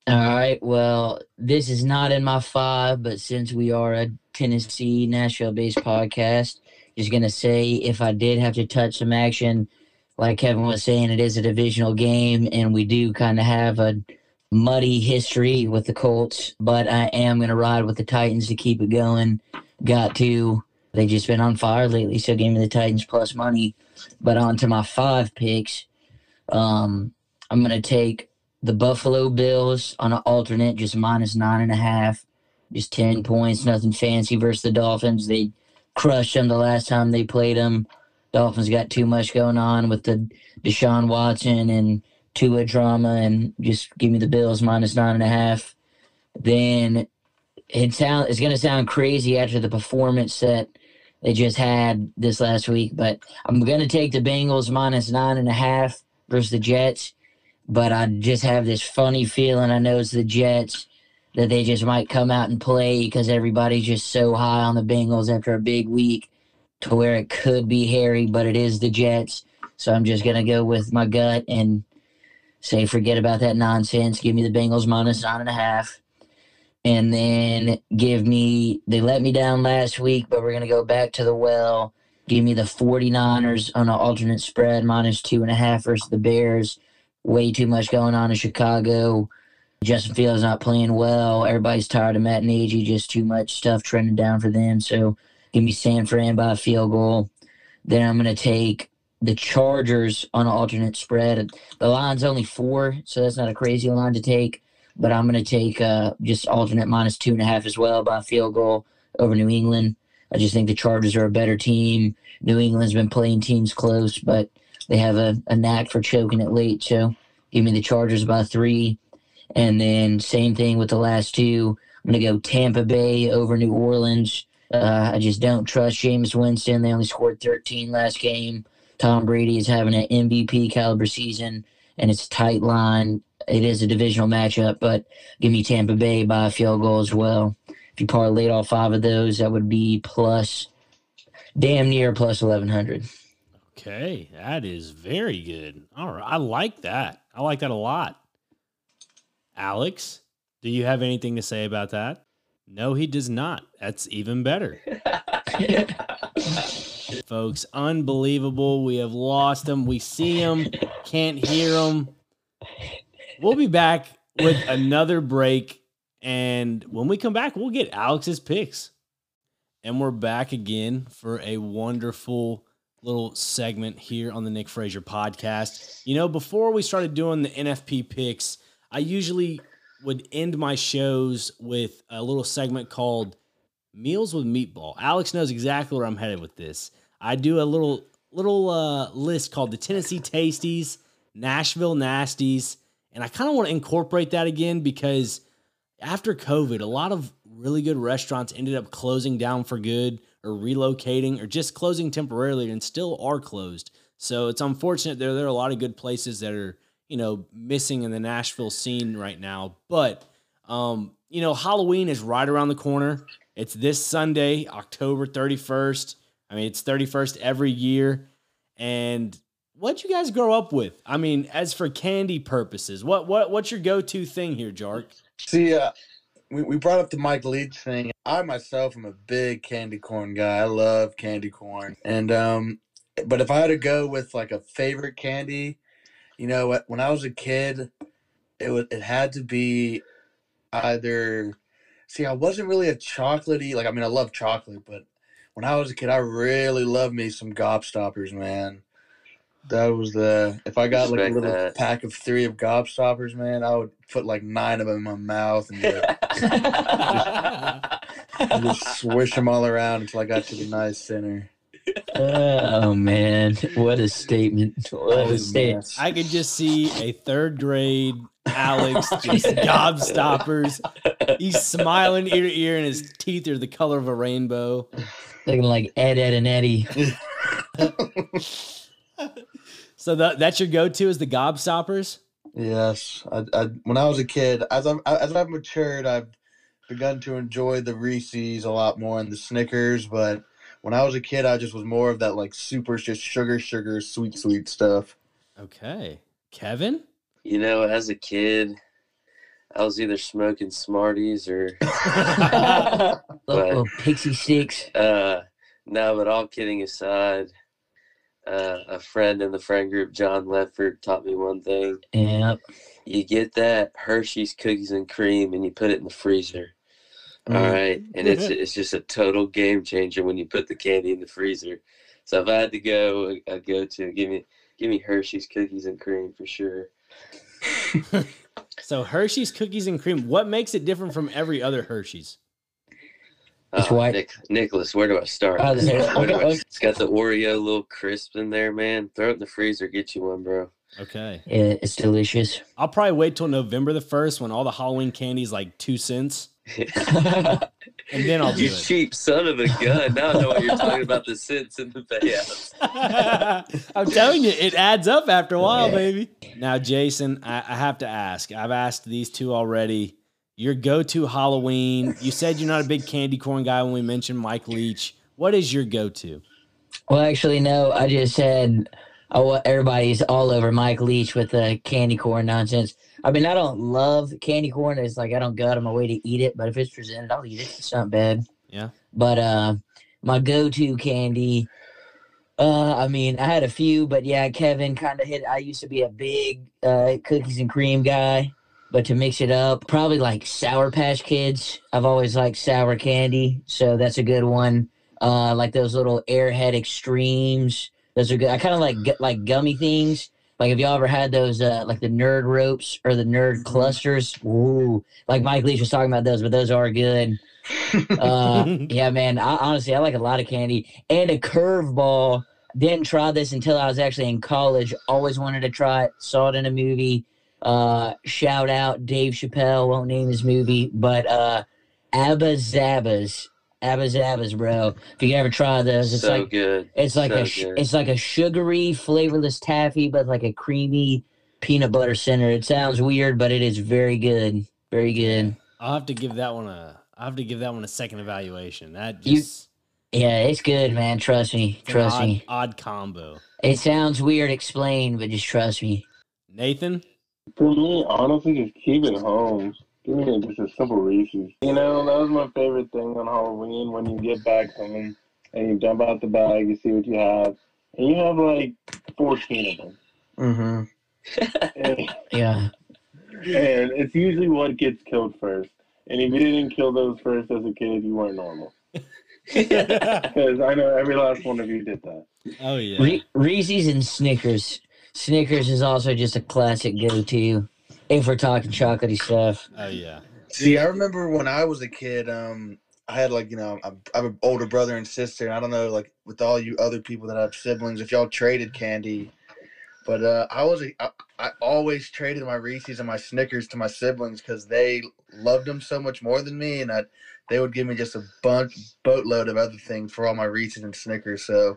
All right. Well, this is not in my five, but since we are a Tennessee Nashville based podcast, just gonna say if I did have to touch some action, like Kevin was saying, it is a divisional game, and we do kind of have a muddy history with the Colts, but I am gonna ride with the Titans to keep it going. Got to. They just been on fire lately, so give me the Titans plus money. But on to my five picks. Um, I'm gonna take the Buffalo Bills on an alternate, just minus nine and a half, just ten points, nothing fancy versus the Dolphins. They crushed them the last time they played them. Dolphins got too much going on with the Deshaun Watson and Tua drama, and just give me the Bills minus nine and a half. Then it sound it's gonna sound crazy after the performance that they just had this last week, but I'm gonna take the Bengals minus nine and a half versus the Jets. But I just have this funny feeling. I know it's the Jets that they just might come out and play because everybody's just so high on the Bengals after a big week to where it could be hairy, but it is the Jets. So I'm just gonna go with my gut and say forget about that nonsense. Give me the Bengals minus nine and a half. And then give me they let me down last week, but we're gonna go back to the well. Give me the 49ers on an alternate spread minus two and a half versus the Bears. Way too much going on in Chicago. Justin Fields not playing well. Everybody's tired of Matt Nagy. Just too much stuff trending down for them. So give me San Fran by a field goal. Then I'm going to take the Chargers on alternate spread. The line's only four, so that's not a crazy line to take. But I'm going to take uh, just alternate minus two and a half as well by field goal over New England. I just think the Chargers are a better team. New England's been playing teams close, but they have a, a knack for choking it late. So give me the Chargers by three. And then same thing with the last two. I'm going to go Tampa Bay over New Orleans. Uh, I just don't trust Jameis Winston. They only scored 13 last game. Tom Brady is having an MVP caliber season, and it's a tight line. It is a divisional matchup, but give me Tampa Bay by a field goal as well. If you parlayed all five of those, that would be plus damn near plus 1100. Okay, that is very good. All right, I like that. I like that a lot. Alex, do you have anything to say about that? No, he does not. That's even better. <laughs> Folks, unbelievable. We have lost him. We see him, can't hear him. We'll be back with another break. And when we come back, we'll get Alex's picks. And we're back again for a wonderful little segment here on the Nick Frazier podcast. You know, before we started doing the NFP picks, I usually would end my shows with a little segment called Meals with Meatball. Alex knows exactly where I'm headed with this. I do a little little uh, list called the Tennessee Tasties, Nashville Nasties, and I kind of want to incorporate that again because after COVID, a lot of really good restaurants ended up closing down for good or relocating or just closing temporarily and still are closed. So it's unfortunate there there are a lot of good places that are you know missing in the Nashville scene right now. But um, you know Halloween is right around the corner. It's this Sunday, October thirty first. I mean, it's thirty first every year. And what you guys grow up with? I mean, as for candy purposes, what what what's your go to thing here, Jark? See, uh, we, we brought up the Mike Leach thing. I myself am a big candy corn guy. I love candy corn. And um but if I had to go with like a favorite candy, you know, when I was a kid, it would it had to be either see, I wasn't really a chocolatey like I mean I love chocolate, but when I was a kid I really loved me some gobstoppers, man. That was the if I got like a little that. pack of three of gobstoppers, man, I would put like nine of them in my mouth and just and just swish them all around until I got to the nice center. oh man, what a <laughs> statement! What a statement! I could just see a third grade Alex <laughs> just gobstoppers. He's smiling ear to ear, and his teeth are the color of a rainbow. Looking like Ed, Edd, and Eddy. <laughs> So that that's your go-to is the gobstoppers. Yes, I, I when I was a kid, as I've as I've matured, I've begun to enjoy the Reese's a lot more and the Snickers. But when I was a kid, I just was more of that like super just sugar, sugar, sweet, sweet stuff. Okay, Kevin. You know, as a kid, I was either smoking Smarties or <laughs> Oh, oh, pixie sticks. uh no, but all kidding aside, uh, a friend in the friend group, John Lefford, taught me one thing. Yep. You get that Hershey's cookies and cream and you put it in the freezer. All Mm. right. And it's <laughs> it's just a total game changer when you put the candy in the freezer. So if I had to go, I'd go to give me give me Hershey's cookies and cream for sure. <laughs> So Hershey's cookies and cream. What makes it different from every other Hershey's? It's Oh, white. Nick, Nicholas, where do I start? Oh, do I- it's got the Oreo little crisp in there, man. Throw it in the freezer, get you one, bro. Okay, Yeah, it's delicious. I'll probably wait till November the first when all the Halloween candy is like two cents, <laughs> <laughs> and then I'll do you it. cheap son of a gun. Now I know what you're talking about the cents and the payouts. <laughs> I'm telling you, it adds up after a while, baby. Now, Jason, I, I have to ask. I've asked these two already. Your go-to Halloween. You said you're not a big candy corn guy when we mentioned Mike Leach. What is your go-to? Well, actually, no. I just said Oh, everybody's all over Mike Leach with the candy corn nonsense. I mean, I don't love candy corn. It's like I don't go out of my way to eat it, but if it's presented, I'll eat it. It's not bad. Yeah. But uh, my go-to candy. Uh, I mean, I had a few, but yeah, Kevin kind of hit. I used to be a big uh, cookies and cream guy, but to mix it up, probably like Sour Patch Kids. I've always liked sour candy, so that's a good one. Uh, like those little Airhead Extremes. Those are good. I kind of like like gummy things. Like if y'all ever had those, uh, like the Nerd Ropes or the Nerd Clusters. Ooh, like Mike Leach was talking about those, but those are good. Uh, <laughs> yeah, man. I, honestly, I like a lot of candy and a curveball. Didn't try this until I was actually in college. Always wanted to try it. Saw it in a movie. Uh, shout out Dave Chappelle. Won't name his movie, but uh, Abba Zabas. Abba Zabas, bro. If you ever try those, it's so like good. it's like so a sh- good. it's like a sugary, flavorless taffy, but like a creamy peanut butter center. It sounds weird, but it is very good. Very good. I'll have to give that one a. I'll have to give that one a second evaluation. That You- just Yeah, it's good, man. Trust me. Trust odd, me. odd combo. It sounds weird explained, but just trust me. Nathan, For me, honestly, just keep it home. Give me just a simple Reese's. You know, that was my favorite thing on Halloween when you get back home and you dump out the bag, you see what you have, and you have like 14 of them. Mm-hmm. And, <laughs> Yeah. and it's usually what gets killed first. And if you didn't kill those first as a kid, you weren't normal. <laughs> Because I know every last one of you did that. oh yeah, Re- Reese's and Snickers. Snickers is also just a classic go-to if we're talking chocolatey stuff. oh yeah. See, I remember when I was a kid, um, I had like, you know, I I have an older brother and sister. And I don't know, like with all you other people that have siblings, if y'all traded candy. But uh, I was, a, I, I always traded my Reese's and my Snickers to my siblings because they loved them so much more than me. And I, they would give me just a bunch, boatload of other things for all my Reese's and Snickers. So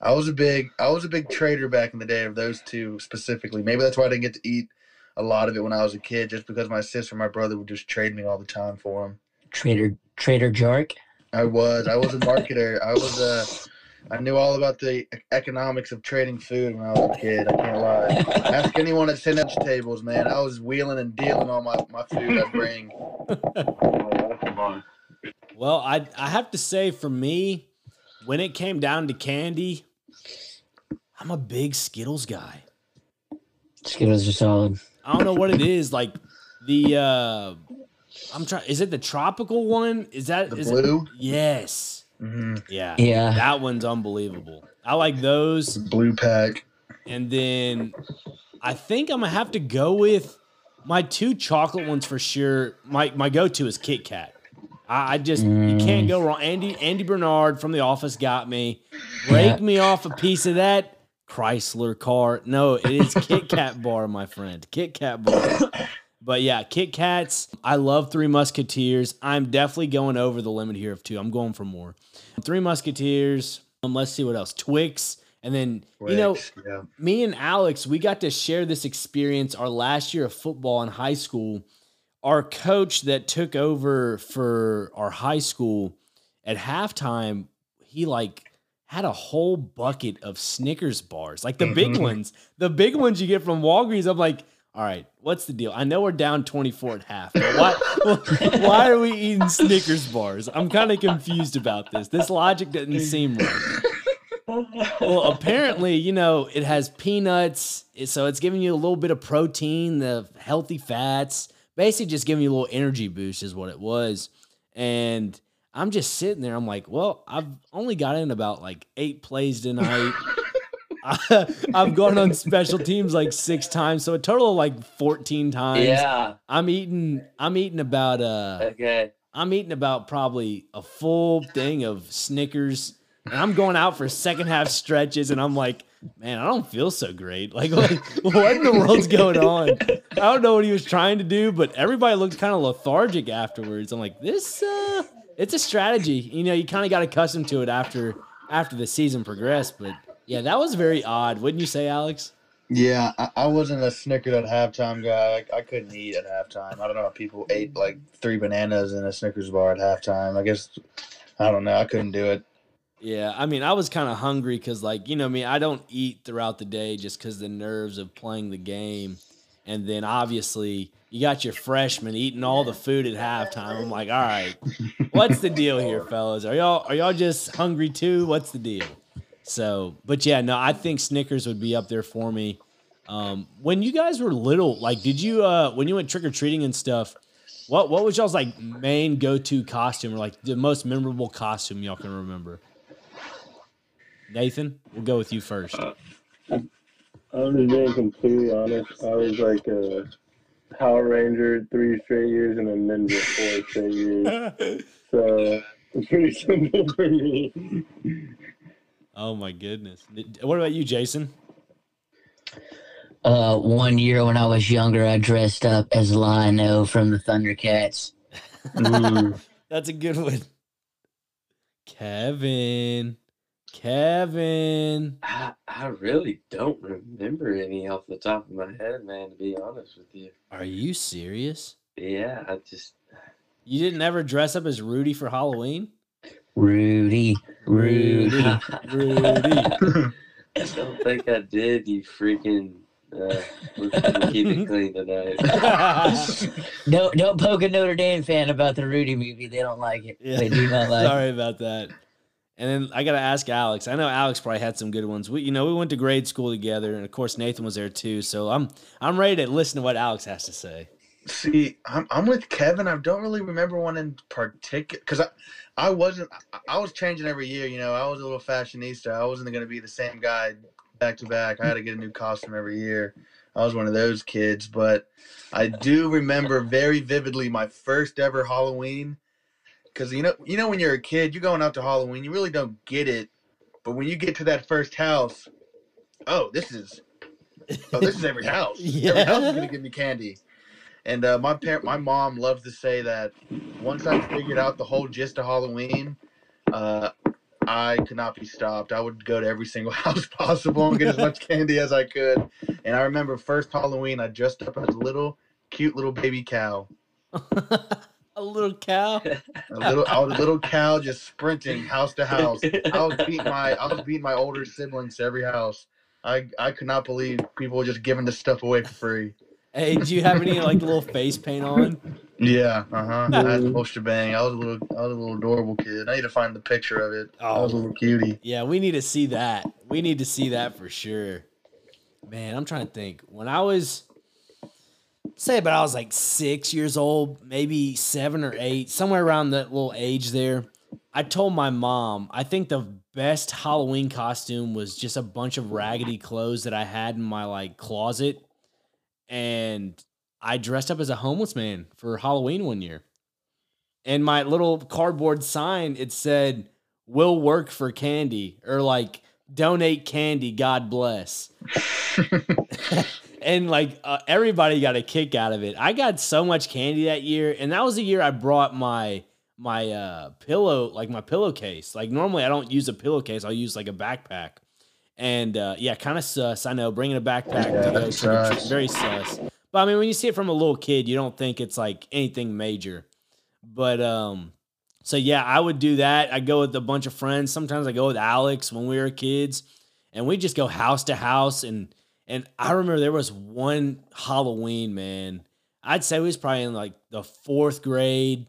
I was a big, I was a big trader back in the day of those two specifically. Maybe that's why I didn't get to eat a lot of it when I was a kid, just because my sister and my brother would just trade me all the time for them. Trader Trader Jark. I was, I was a marketer. I was a, I knew all about the e- economics of trading food when I was a kid. I can't lie. Ask anyone at sandwich tables, man. I was wheeling and dealing on my, my food I bring. Come <laughs> on. Well, I I have to say for me, when it came down to candy, I'm a big Skittles guy. Skittles are solid. I don't know what it is. Like the uh I'm trying is it the tropical one? Is that The is blue? It, yes. hmm Yeah. Yeah. That one's unbelievable. I like those. Blue pack. And then I think I'm gonna have to go with my two chocolate ones for sure. My my go-to is Kit Kat. I, I just you can't go wrong. Andy Andy Bernard from The Office got me. Break Yeah. me off a piece of that Chrysler car. No, it is Kit <laughs> Kat bar, my friend. Kit Kat bar. But yeah, Kit Kats. I love Three Musketeers. I'm definitely going over the limit here of two. I'm going for more. Three Musketeers. Um, let's see what else. Twix, and then you know yeah. me and Alex, we got to share this experience our last year of football in high school. Our coach that took over for our high school at halftime, he like had a whole bucket of Snickers bars, like the big Mhm. ones, the big ones you get from Walgreens. I'm like, all right, what's the deal? I know we're down 24 at half, but why, <laughs> why are we eating Snickers bars? I'm kind of confused about this. This logic doesn't seem right well, apparently, you know, it has peanuts, so it's giving you a little bit of protein, the healthy fats, basically just giving you a little energy boost is what it was. And I'm just sitting there, I'm like, well, I've only got in about like eight plays tonight. I, <laughs> <laughs> I've gone on special teams like six times, so a total of like 14 times. Yeah. I'm eating I'm eating about uh Okay. I'm eating about probably a full thing of Snickers, and I'm going out for second half stretches, and I'm like, man, I don't feel so great. Like, <laughs> what, what in the world's going on? I don't know what he was trying to do, but everybody looked kind of lethargic afterwards. I'm like, this, uh, it's a strategy. You know, you kind of got accustomed to it after after the season progressed, but yeah, that was very odd, wouldn't you say, Alex? Yeah, I, I wasn't a Snickers at halftime guy. I, I couldn't eat at halftime. I don't know how people ate like three bananas and a Snickers bar at halftime. I guess I don't know. I couldn't do it. Yeah, I mean, I was kind of hungry because, like, you know, me, I don't eat throughout the day just because the nerves of playing the game, and then obviously you got your freshmen eating all the food at halftime. I'm like, all right, what's the deal here, fellas? Are y'all are y'all just hungry too? What's the deal? So, but yeah, no, I think Snickers would be up there for me. Um, when you guys were little, like, did you uh when you went trick or treating and stuff? What what was y'all's like main go to costume or like the most memorable costume y'all can remember? Nathan, we'll go with you first. I'm just being completely honest. I was like a Power Ranger three straight years and a Ninja four straight years. <laughs> So it's <laughs> pretty simple for me. oh my goodness. What about you, Jason? Uh, one year when I was younger, I dressed up as Lion-O from the Thundercats. <laughs> That's a good one. Kevin. Kevin. I, I really don't remember any off the top of my head, man, to be honest with you. Are you serious? Yeah, I just. You didn't ever dress up as Rudy for Halloween? Rudy, Rudy, Rudy. <laughs> I don't think I did, you freaking. Uh, we're gonna keep it clean tonight. <laughs> don't don't poke a Notre Dame fan about the Rudy movie. They don't like it. Yeah. They do not <laughs> like. it. Sorry about that. And then I gotta ask Alex. I know Alex probably had some good ones. We, you know, we went to grade school together, and of course Nathan was there too. So I'm, I'm ready to listen to what Alex has to say. See, I'm, I'm with Kevin. I don't really remember one in particular because I, I wasn't. I was changing every year. You know, I was a little fashionista. I wasn't going to be the same guy back to back. I had to get a new costume every year. I was one of those kids, but I do remember very vividly my first ever Halloween. Because you know, you know, when you're a kid, you're going out to Halloween, you really don't get it. But when you get to that first house, oh, this is, oh, this is every <laughs> house. Every house is gonna give me candy. And uh, my parent, my mom loves to say that once I figured out the whole gist of Halloween, uh, I could not be stopped. I would go to every single <laughs> house possible and get as much <laughs> candy as I could. And I remember first Halloween, I dressed up as a little cute little baby cow. A little cow. <laughs> A little, I was a little cow just sprinting house to house. I was beating my, I was beating my older siblings to every house. I, I could not believe people were just giving this stuff away for free. Hey, do you have any like little face paint on? Yeah, uh huh. I had the whole shebang. I was a little, I was a little adorable kid. I need to find the picture of it. I was a little cutie. Yeah, we need to see that. We need to see that for sure. Man, I'm trying to think. When I was say about I was like six years old, maybe seven or eight, somewhere around that little age there. I told my mom I think the best Halloween costume was just a bunch of raggedy clothes that I had in my like closet. And I dressed up as a homeless man for Halloween one year. And my little cardboard sign, it said, will work for candy or like donate candy, God bless. <laughs> <laughs> and like uh, everybody got a kick out of it. I got so much candy that year, and that was the year I brought my my uh pillow like my pillowcase. Like normally I don't use a pillowcase, I'll use like a backpack. And uh yeah, kind of sus. I know bringing a backpack Yeah, to go that's trick or treat, sus. very sus. But I mean, when you see it from a little kid, you don't think it's like anything major. But um, so yeah, I would do that. I go with a bunch of friends. Sometimes I go with Alex when we were kids, and we just go house to house. And and I remember there was one Halloween, man. I'd say we was probably in like the fourth grade,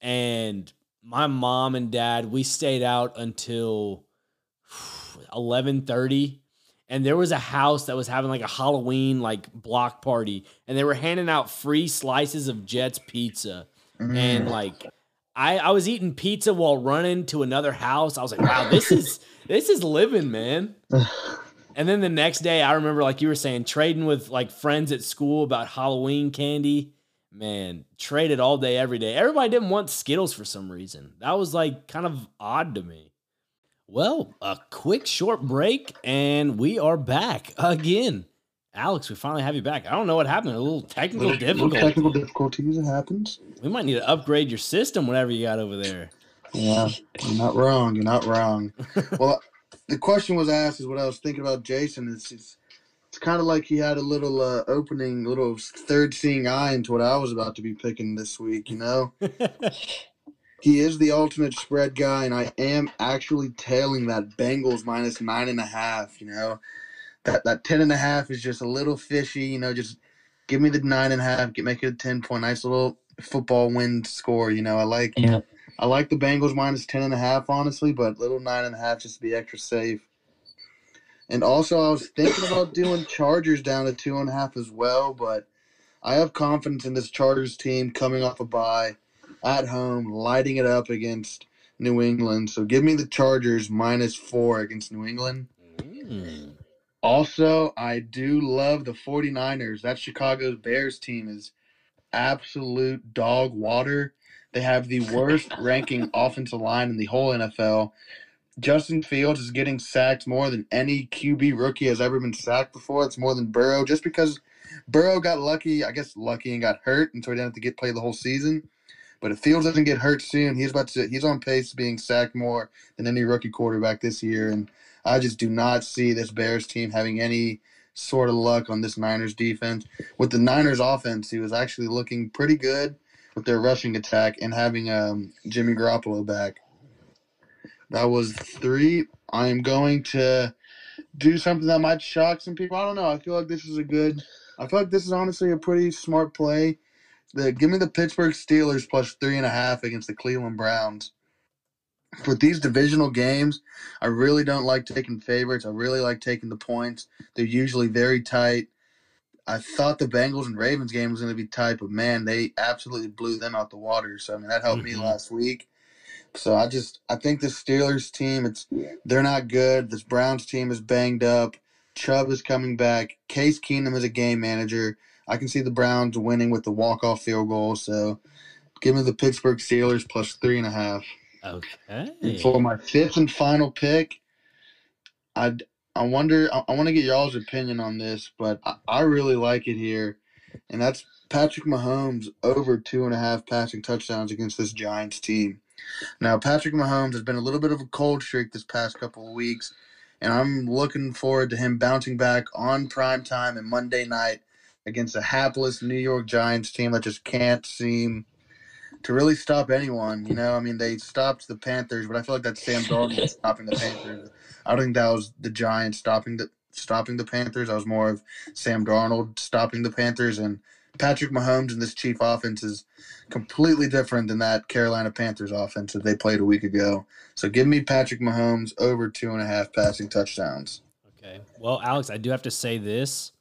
and my mom and dad we stayed out until <sighs> eleven thirty. And there was a house that was having like a Halloween like block party, and they were handing out free slices of Jets pizza and Mm. like I I was eating pizza while running to another house. I was like, wow, this is this is living, man. <sighs> <laughs> And then the next day, I remember like you were saying, trading with like friends at school about Halloween candy. Man, traded all day, every day. Everybody didn't want Skittles for some reason. That was like kind of odd to me. Well, a quick short break, and we are back again. Alex, we finally have you back. I don't know what happened. A little technical Little difficulty. technical difficulties. It happens. We might need to upgrade your system, whatever you got over there. Yeah, you're not wrong. You're not wrong. <laughs> well, the question was asked is what I was thinking about Jason. It's it's, it's kind of like he had a little uh, opening, little third seeing eye into what I was about to be picking this week. You know, <laughs> he is the ultimate spread guy, and I am actually tailing that Bengals minus nine and a half. You know, that that ten and a half is just a little fishy. You know, just give me the nine and a half, get make it a ten point, nice little football win score. You know, I like Yeah. I like the Bengals minus ten and a half, honestly, but little nine and a half just to be extra safe. And also, I was thinking about doing Chargers down to two and a half as well, but I have confidence in this Chargers team coming off a bye at home, lighting it up against New England. So give me the Chargers minus four against New England. Mm. Also, I do love the 49ers. That Chicago Bears team is absolute dog water. They have the worst ranking offensive line in the whole NFL. Justin Fields is getting sacked more than any QB rookie has ever been sacked before. It's more than Burrow, just because Burrow got lucky, I guess lucky and got hurt, and so he didn't have to get play the whole season. But if Fields doesn't get hurt soon, he's about to he's on pace being sacked more than any rookie quarterback this year. And I just do not see this Bears team having any sort of luck on this Niners defense. With the Niners offense, he was actually looking pretty good with their rushing attack and having um, Jimmy Garoppolo back. That was three. I am going to do something that might shock some people. I don't know. I feel like this is a good. I feel like this is honestly a pretty smart play. The give me the Pittsburgh Steelers plus three and a half against the Cleveland Browns. With these divisional games, I really don't like taking favorites. I really like taking the points. They're usually very tight. I thought the Bengals and Ravens game was going to be tight, but man, they absolutely blew them out the water. So I mean, that helped Mhm. me last week. So I just I think the Steelers team, it's they're not good. This Browns team is banged up. Chubb is coming back. Case Keenum is a game manager. I can see the Browns winning with the walk off field goal. So give me the Pittsburgh Steelers plus three and a half. And Okay. for my fifth and final pick, I I wonder I, I want to get y'all's opinion on this, but I, I really like it here, and that's Patrick Mahomes over two and a half passing touchdowns against this Giants team. Now Patrick Mahomes has been a little bit of a cold streak this past couple of weeks, and I'm looking forward to him bouncing back on prime time and Monday night against a hapless New York Giants team that just can't seem to really stop anyone. You know, I mean, they stopped the Panthers, but I feel like that's Sam Darnold <laughs> stopping the Panthers. I don't think that was the Giants stopping the stopping the Panthers. I was more of Sam Darnold stopping the Panthers, and Patrick Mahomes and this Chief offense is completely different than that Carolina Panthers offense that they played a week ago. So give me Patrick Mahomes over two and a half passing touchdowns. Okay. Well, Alex, I do have to say this.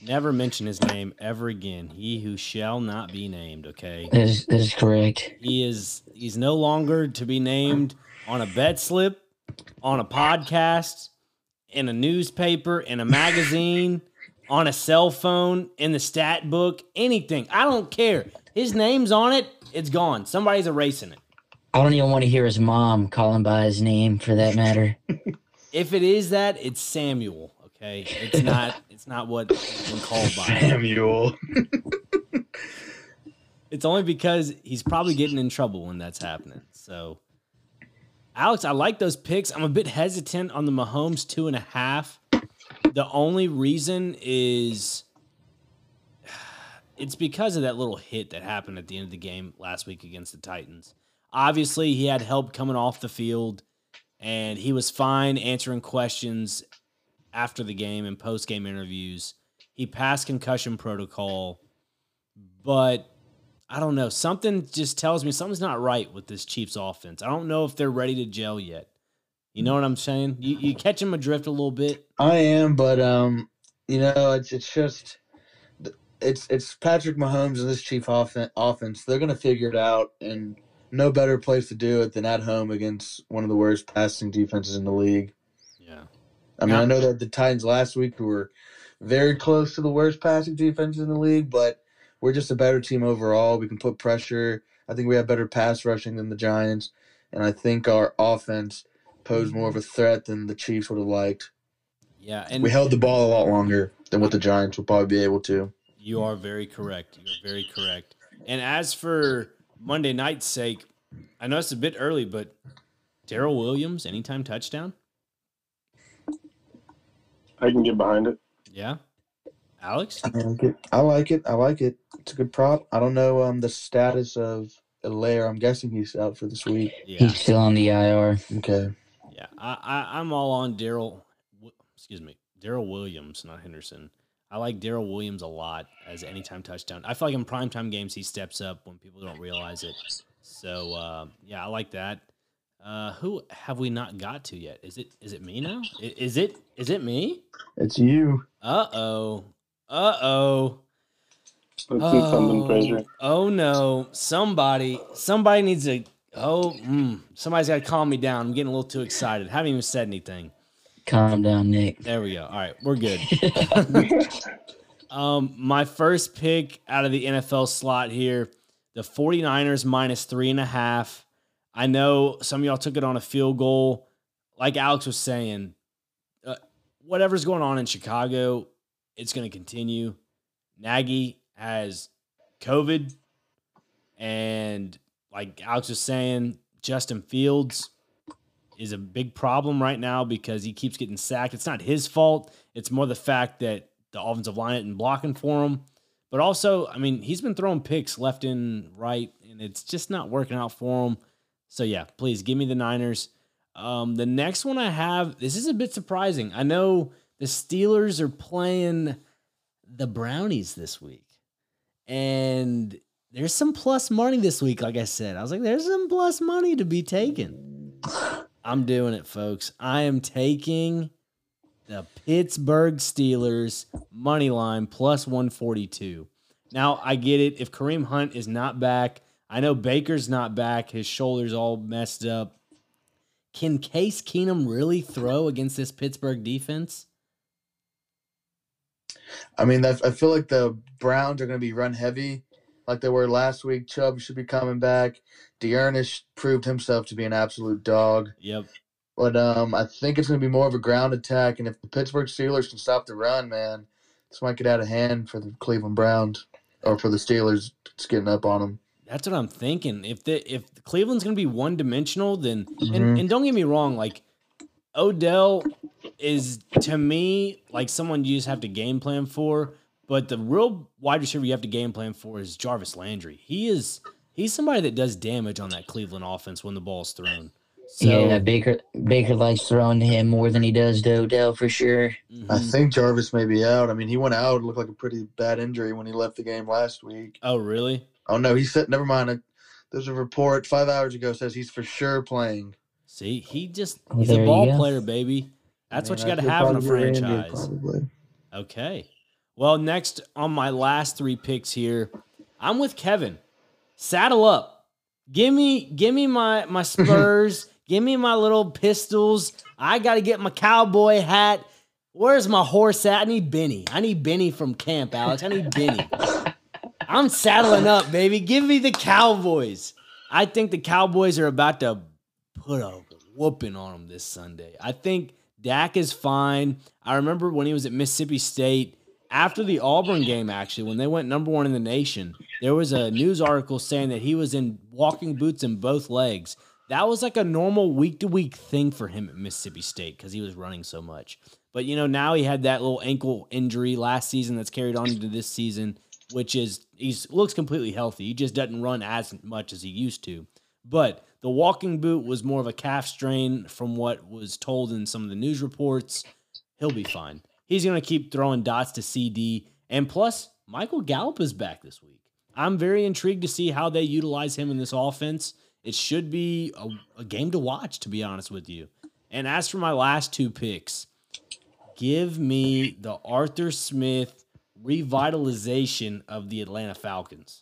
Never mention his name ever again. He who shall not be named, okay? That is, that is correct. He is he's no longer to be named on a bet slip, on a podcast, in a newspaper, in a magazine, <laughs> on a cell phone, in the stat book, anything. I don't care. His name's on it, it's gone. Somebody's erasing it. I don't even want to hear his mom call him by his name for that matter. <laughs> If it is that, it's Samuel. Okay, it's not. It's not what he's been called by. Samuel. <laughs> It's only because he's probably getting in trouble when that's happening. So, Alex, I like those picks. I'm a bit hesitant on the Mahomes two and a half. The only reason is <sighs> it's because of that little hit that happened at the end of the game last week against the Titans. Obviously, he had help coming off the field, and he was fine answering questions after the game and post game interviews. He passed concussion protocol, but I don't know. Something just tells me something's not right with this Chiefs offense. I don't know if they're ready to gel yet. You know what I'm saying? You, you catch them adrift a little bit. I am, but um, you know, it's it's just it's it's Patrick Mahomes and this Chief offen- offense. They're gonna figure it out, and no better place to do it than at home against one of the worst passing defenses in the league. Yeah. I mean, Yeah. I know that the Titans last week were very close to the worst passing defense in the league, but we're just a better team overall. We can put pressure. I think we have better pass rushing than the Giants, and I think our offense posed more of a threat than the Chiefs would have liked. Yeah. And We held the ball a lot longer than what the Giants would probably be able to. you are very correct. You're very correct. And as for Monday night's sake, I know it's a bit early, but Darrel Williams, anytime touchdown? I can get behind it. Yeah. Alex? I like it. I like it. I like it. It's a good prop. I don't know um the status of Helaire. I'm guessing he's out for this week. Yeah, He's still on the IR. Okay. yeah. I, I I'm all on Darrel. Excuse me, Darrel Williams, not Henderson. I like Darrel Williams a lot as anytime touchdown. I feel like in primetime games he steps up when people don't realize it. So uh, yeah, I like that. Uh, who have we not got to yet? Is it is it me now? Is it is it me? It's you. Uh oh. Uh oh. Let's do something, Frazier. Oh no! Somebody, somebody needs to. Oh, mm, somebody's got to calm me down. I'm getting a little too excited. Haven't even said anything. Calm down, Nick. There we go. All right, we're good. <laughs> um, my first pick out of the NFL slot here, the 49ers minus three and a half. I know some of y'all took it on a field goal. Like Alex was saying, uh, whatever's going on in Chicago, it's going to continue. Nagy has COVID, and like Alex was saying, Justin Fields is a big problem right now because he keeps getting sacked. It's not his fault. It's more the fact that the offensive line isn't blocking for him. But also, I mean, he's been throwing picks left and right, and it's just not working out for him. So yeah, please give me the Niners. Um, the next one I have, this is a bit surprising. I know the Steelers are playing the Brownies this week, and there's some plus money this week. Like I said, I was like, there's some plus money to be taken. I'm doing it, folks. I am taking the Pittsburgh Steelers money line plus 142. Now, I get it. If Kareem Hunt is not back, I know Baker's not back. His shoulder's all messed up. Can Case Keenum really throw against this Pittsburgh defense? I mean, I feel like the Browns are going to be run heavy, like they were last week. Chubb should be coming back. D'Ernest proved himself to be an absolute dog. Yep. But um, I think it's going to be more of a ground attack. And if the Pittsburgh Steelers can stop the run, man, this might get out of hand for the Cleveland Browns or for the Steelers. It's getting up on them. That's what I'm thinking. If the if Cleveland's gonna be one dimensional, then Mhm. and, and don't get me wrong, like Odell is to me like someone you just have to game plan for. But the real wide receiver you have to game plan for is Jarvis Landry. He is he's somebody that does damage on that Cleveland offense when the ball's thrown. So yeah, Baker Baker likes throwing to him more than he does to Odell for sure. I mhm. think Jarvis may be out. I mean, he went out. Looked like a pretty bad injury when he left the game last week. oh really? Oh, no, he said, never mind. There's a report five hours ago says he's for sure playing. See, he just oh, he's there a ball player, baby. That's I what you got to have in a could Randy, franchise. Probably. Okay. Well, next on my last three picks here, I'm with Kevin. Saddle up. Give me give me my my <laughs> Spurs. give me my little pistols. I got to get my cowboy hat. Where's my horse at? I need Benny. I need Benny from camp, Alex. I need Benny. <laughs> I'm saddling up, baby. Give me the Cowboys. I think the Cowboys are about to put a whooping on them this Sunday. I think Dak is fine. I remember when he was at Mississippi State after the Auburn game, actually, when they went number one in the nation, there was a news article saying that he was in walking boots in both legs. That was like a normal week to week thing for him at Mississippi State because he was running so much. But you know, now he had that little ankle injury last season that's carried on into this season, which is he looks completely healthy. He just doesn't run as much as he used to. But the walking boot was more of a calf strain from what was told in some of the news reports. He'll be fine. He's going to keep throwing dots to CeeDee. And plus, Michael Gallup is back this week. I'm very intrigued to see how they utilize him in this offense. It should be a, a game to watch, to be honest with you. And as for my last two picks, give me the Arthur Smith revitalization of the Atlanta Falcons.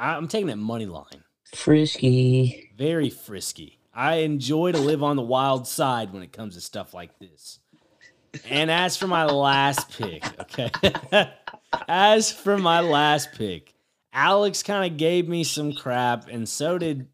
I'm taking that money line. Frisky. Very frisky. I enjoy to live on the wild side when it comes to stuff like this. And as for my last pick, okay. <laughs> as for my last pick, Alex kind of gave me some crap, and so did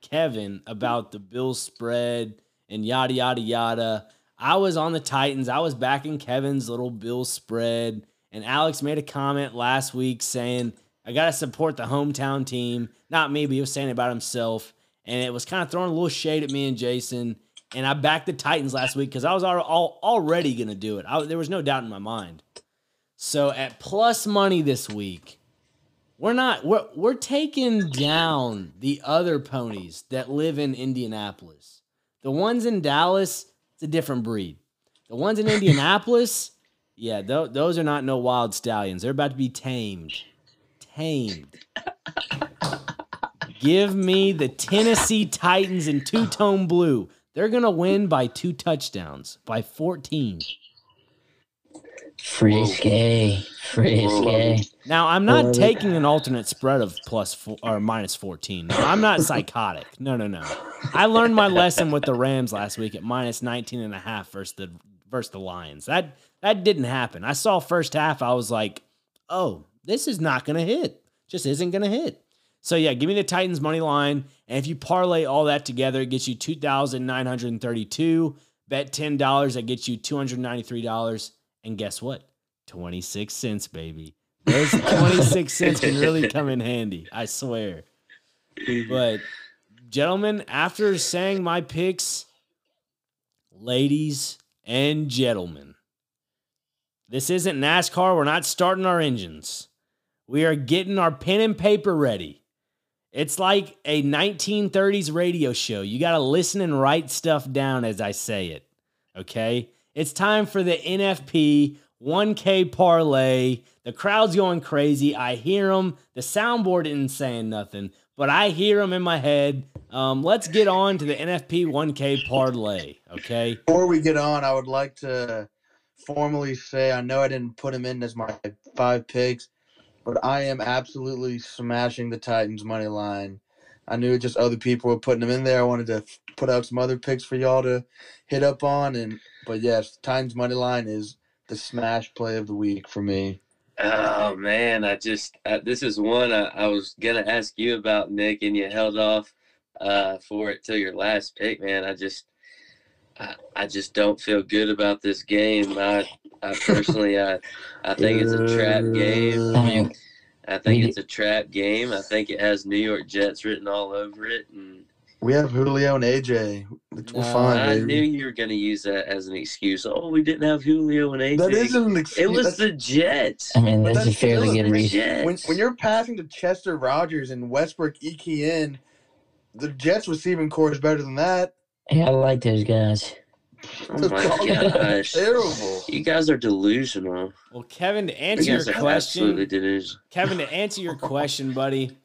Kevin about the Bill spread and yada yada yada. I was on the Titans. I was backing Kevin's little Bill spread, and Alex made a comment last week saying, "I gotta support the hometown team." Not me, but he was saying it about himself, and it was kind of throwing a little shade at me and Jason. And I backed the Titans last week because I was al- al- already gonna do it. I, there was no doubt in my mind. So at plus money this week, We're not we're we're taking down the other ponies that live in Indianapolis. The ones in Dallas, it's a different breed. The ones in <laughs> Indianapolis, yeah, th- those are not no wild stallions. They're about to be tamed. Tamed. Give me the Tennessee Titans in two tone blue. They're going to win by two touchdowns, by 14. Frisky. Frisky. Now, I'm not Well, taking an alternate spread of plus four, or minus 14. No, I'm not psychotic. No, no, no. I learned my lesson with the Rams last week at minus 19 and a half versus the versus the Lions. That that didn't happen. I saw first half, I was like, "Oh, this is not going to hit. Just isn't going to hit." So yeah, give me the Titans money line, and if you parlay all that together, it gets you 2,932. Bet $10, that gets you $293. And guess what? 26 cents, baby. Those <laughs> 26 cents can really <laughs> come in handy, I swear. But, gentlemen, after saying my picks, ladies and gentlemen, this isn't NASCAR. We're not starting our engines. We are getting our pen and paper ready. It's like a 1930s radio show. You got to listen and write stuff down as I say it. Okay? It's time for the NFP 1K parlay. The crowd's going crazy. I hear them. The soundboard isn't saying nothing, but I hear them in my head. Um, let's get on to the NFP 1K parlay. Okay? Before we get on, I would like to formally say I know I didn't put him in as my five picks, but I am absolutely smashing the Titans money line. I knew just other people were putting them in there. I wanted to put out some other picks for y'all to hit up on, and but yes, Titans money line is the smash play of the week for me. Oh man, I just uh, this is one I, I was gonna ask you about, Nick, and you held off uh, for it till your last pick, man. I just I, I just don't feel good about this game. I I personally I I think it's a trap game. I think it's a trap game. I think it has New York Jets written all over it, and We have Julio and AJ. We're No, fine, I baby. knew you were gonna use that as an excuse. Oh, we didn't have Julio and AJ. that isn't an excuse. it was That's- the Jets. I mean, But that's a fairly good reason. Jets. when when you're passing to Chester Rogers and Westbrook-Ikhine, the Jets receiving corps is better than that. Yeah, I like those guys. Oh my gosh. Terrible. You guys are delusional. Well, Kevin, to You answer your question, absolutely delusional. Kevin, to answer your question, buddy,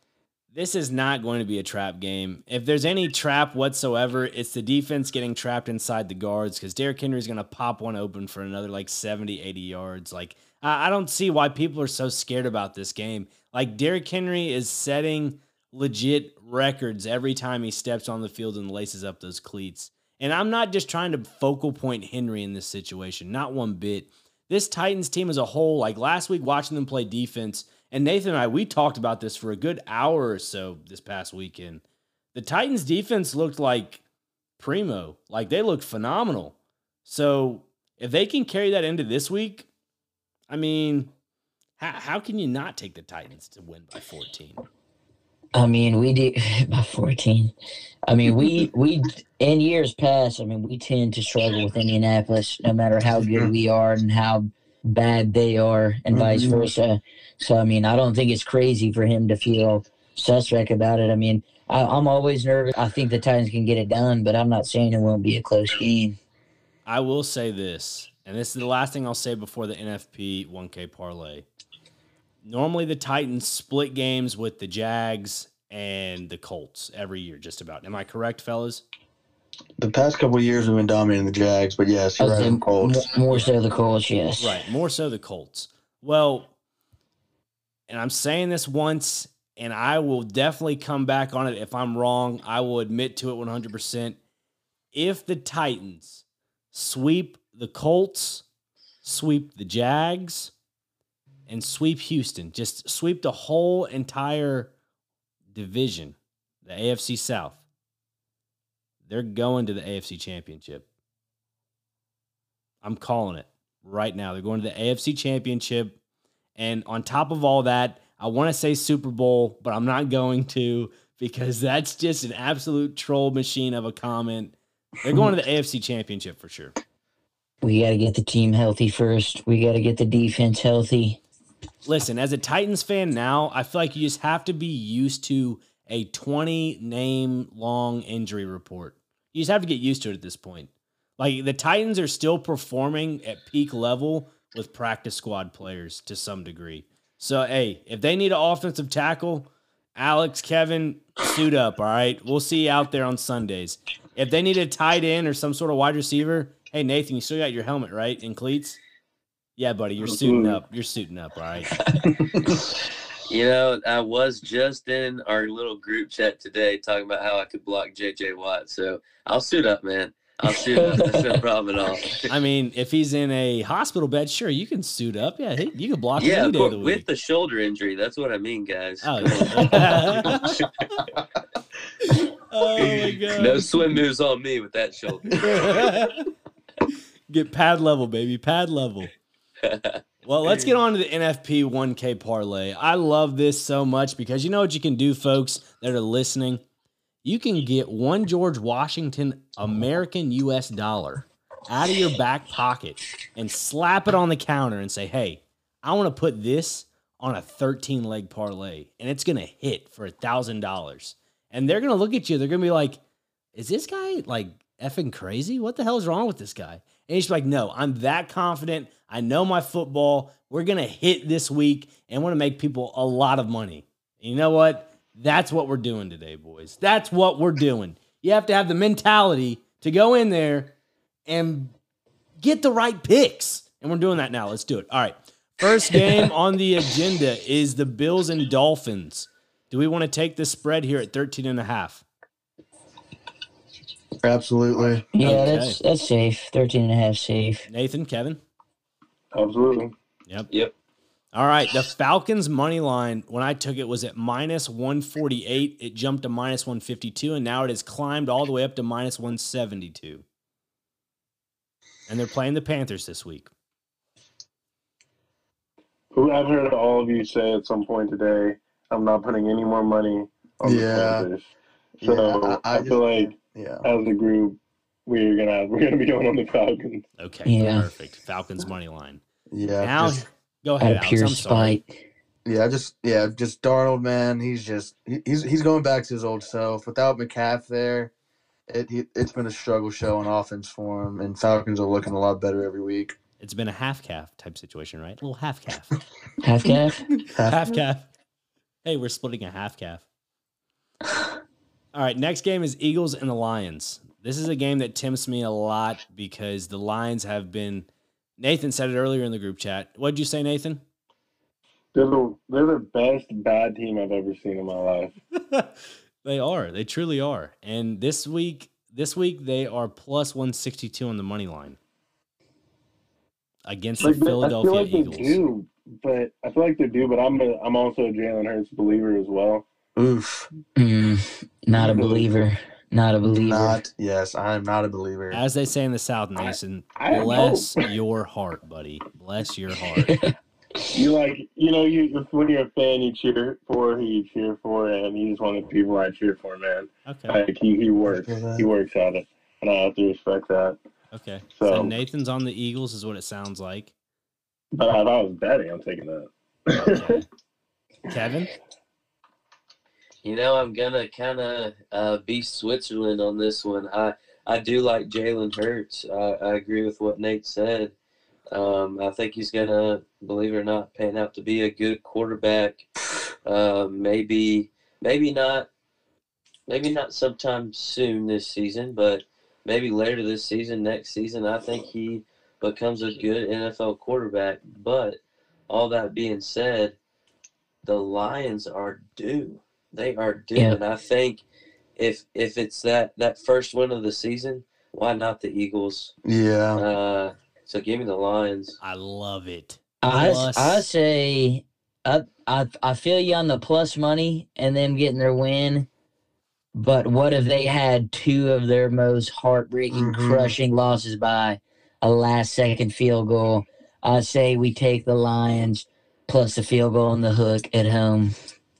this is not going to be a trap game. If there's any trap whatsoever, it's the defense getting trapped inside the guards because Derrick Henry's going to pop one open for another like 70, 80 yards. Like, I, I don't see why people are so scared about this game. Like, Derrick Henry is setting legit records every time he steps on the field and laces up those cleats. And I'm not just trying to focal point Henry in this situation, not one bit. This Titans team as a whole, like last week watching them play defense, and Nathan and I, we talked about this for a good hour or so this past weekend. The Titans defense looked like primo, like they looked phenomenal. So if they can carry that into this week, I mean, how, how can you not take the Titans to win by 14? I mean, we do <laughs> by fourteen. I mean, we <laughs> we in years past. I mean, we tend to struggle with Indianapolis, no matter how good we are and how bad they are, and vice Mhm. versa. So, I mean, I don't think it's crazy for him to feel suspect about it. I mean, I, I'm always nervous. I think the Titans can get it done, but I'm not saying it won't be a close game. I will say this, and this is the last thing I'll say before the NFP 1K parlay. Normally, the Titans split games with the Jags and the Colts every year, just about. Am I correct, fellas? The past couple of years we've been dominating the Jags, but yes, you're right. Colts. more, more so the Colts, yes. Right. More so the Colts. Well, and I'm saying this once, and I will definitely come back on it if I'm wrong. I will admit to it 100%. If the Titans sweep the Colts, sweep the Jags, and sweep Houston, just sweep the whole entire division, the AFC South, they're going to the AFC Championship. I'm calling it right now. They're going to the AFC Championship. And on top of all that, I want to say Super Bowl, but I'm not going to <laughs> because that's just an absolute troll machine of a comment. They're going to the AFC Championship for sure. We got to get the team healthy first. We got to get the defense healthy. Listen, as a Titans fan now, I feel like you just have to be used to a 20 name long injury report. You just have to get used to it at this point. Like the Titans are still performing at peak level with practice squad players to some degree. So, hey, if they need an offensive tackle, Alex, Kevin, suit up. All right. We'll see you out there on Sundays. If they need a tight end or some sort of wide receiver, hey, Nathan, you still got your helmet, right? And cleats? Yeah, buddy, you're mm-hmm. suiting up. You're suiting up, all right? <laughs> You know, I was just in our little group chat today talking about how I could block JJ Watt. So I'll suit up, man. I'll suit up. That's no problem at all. <laughs> I mean, if he's in a hospital bed, sure, you can suit up. Yeah, he, you can block him Yeah, any day of the with the shoulder injury. That's what I mean, guys. Oh, yeah. <laughs> oh my god. no swim moves on me with that shoulder. Get pad level, baby. Pad level. Well, let's get on to the NFP 1K parlay. I love this so much because you know what you can do, folks that are listening? You can get one George Washington American US dollar out of your back pocket and slap it on the counter and say, hey, I want to put this on a 13 leg parlay and it's going to hit for a $1,000. And they're going to look at you. They're going to be like, is this guy like effing crazy? What the hell is wrong with this guy? And he's like, no, I'm that confident. I know my football. We're going to hit this week and want to make people a lot of money. And you know what? That's what we're doing today, boys. That's what we're doing. You have to have the mentality to go in there and get the right picks. And we're doing that now. Let's do it. All right. First game <laughs> on the agenda is the Bills and Dolphins. Do we want to take the spread here at 13 and a half? Absolutely. Yeah, Okay. that's that's safe. 13 and a half safe. Nathan, Kevin? Absolutely. Yep. Yep. All right. The Falcons money line, when I took it, was at minus 148. It jumped to minus 152, and now it has climbed all the way up to minus 172. And they're playing the Panthers this week. Who I've heard all of you say at some point today, I'm not putting any more money on the Panthers. So Yeah, I- I, I feel like Yeah. as a group, we're gonna we're gonna be going <laughs> on the Falcons. Okay. Yeah. Perfect. Falcons money line. Yeah. now, just- go Out ahead, of Alex. pure I'm sorry. spite. yeah, just yeah, just Darnold, man. He's just he, he's he's going back to his old self. Without McCaff there, it he, it's been a struggle show on offense for him, and Falcons are looking a lot better every week. It's been a half calf type situation, right? A little half calf. <laughs> Half calf? <laughs> half calf. Hey, we're splitting a half calf. All right, next game is Eagles and the Lions. This is a game that tempts me a lot because the Lions have been. Nathan said it earlier in the group chat. What'd you say, Nathan? They're the they're the best bad team I've ever seen in my life. <laughs> they are. They truly are. And this week, this week they are plus one sixty two on the money line against Like, the they- I feel Philadelphia like they Eagles. do, but I feel like they do. But I'm a, I'm also a Jalen Hurts believer as well. Oof. Mm, not a believer. Not a believer. Not yes, I am not a believer. As they say in the South, Nathan, I don't bless know. your heart, buddy. Bless your heart. <laughs> You like you know you when you're a fan, you cheer for who you cheer for, and he's one of the people I cheer for, man. Okay. Like he he works he works at it, and I have to respect that. Okay. So, So- Nathan's on the Eagles is what it sounds like. But if I was betting, I'm taking that. Okay. <laughs> Kevin? You know, I'm gonna kind of uh, be Switzerland on this one. I I do like Jalen Hurts. I, I agree with what Nate said. Um, I think he's gonna, believe it or not, pan out to be a good quarterback. Uh, maybe, maybe not, maybe not sometime soon this season, but maybe later this season, next season. I think he becomes a good NFL quarterback. But all that being said, the Lions are due. They are due, Yeah. and I think if if it's that that first win of the season, why not the Eagles? Yeah. Uh, so give me the Lions. I love it. I, Plus- I say I, I I feel you on the plus money and them getting their win. But what if they had two of their most heartbreaking, Mhm. crushing losses by a last second field goal? I say we take the Lions plus the field goal on the hook at home.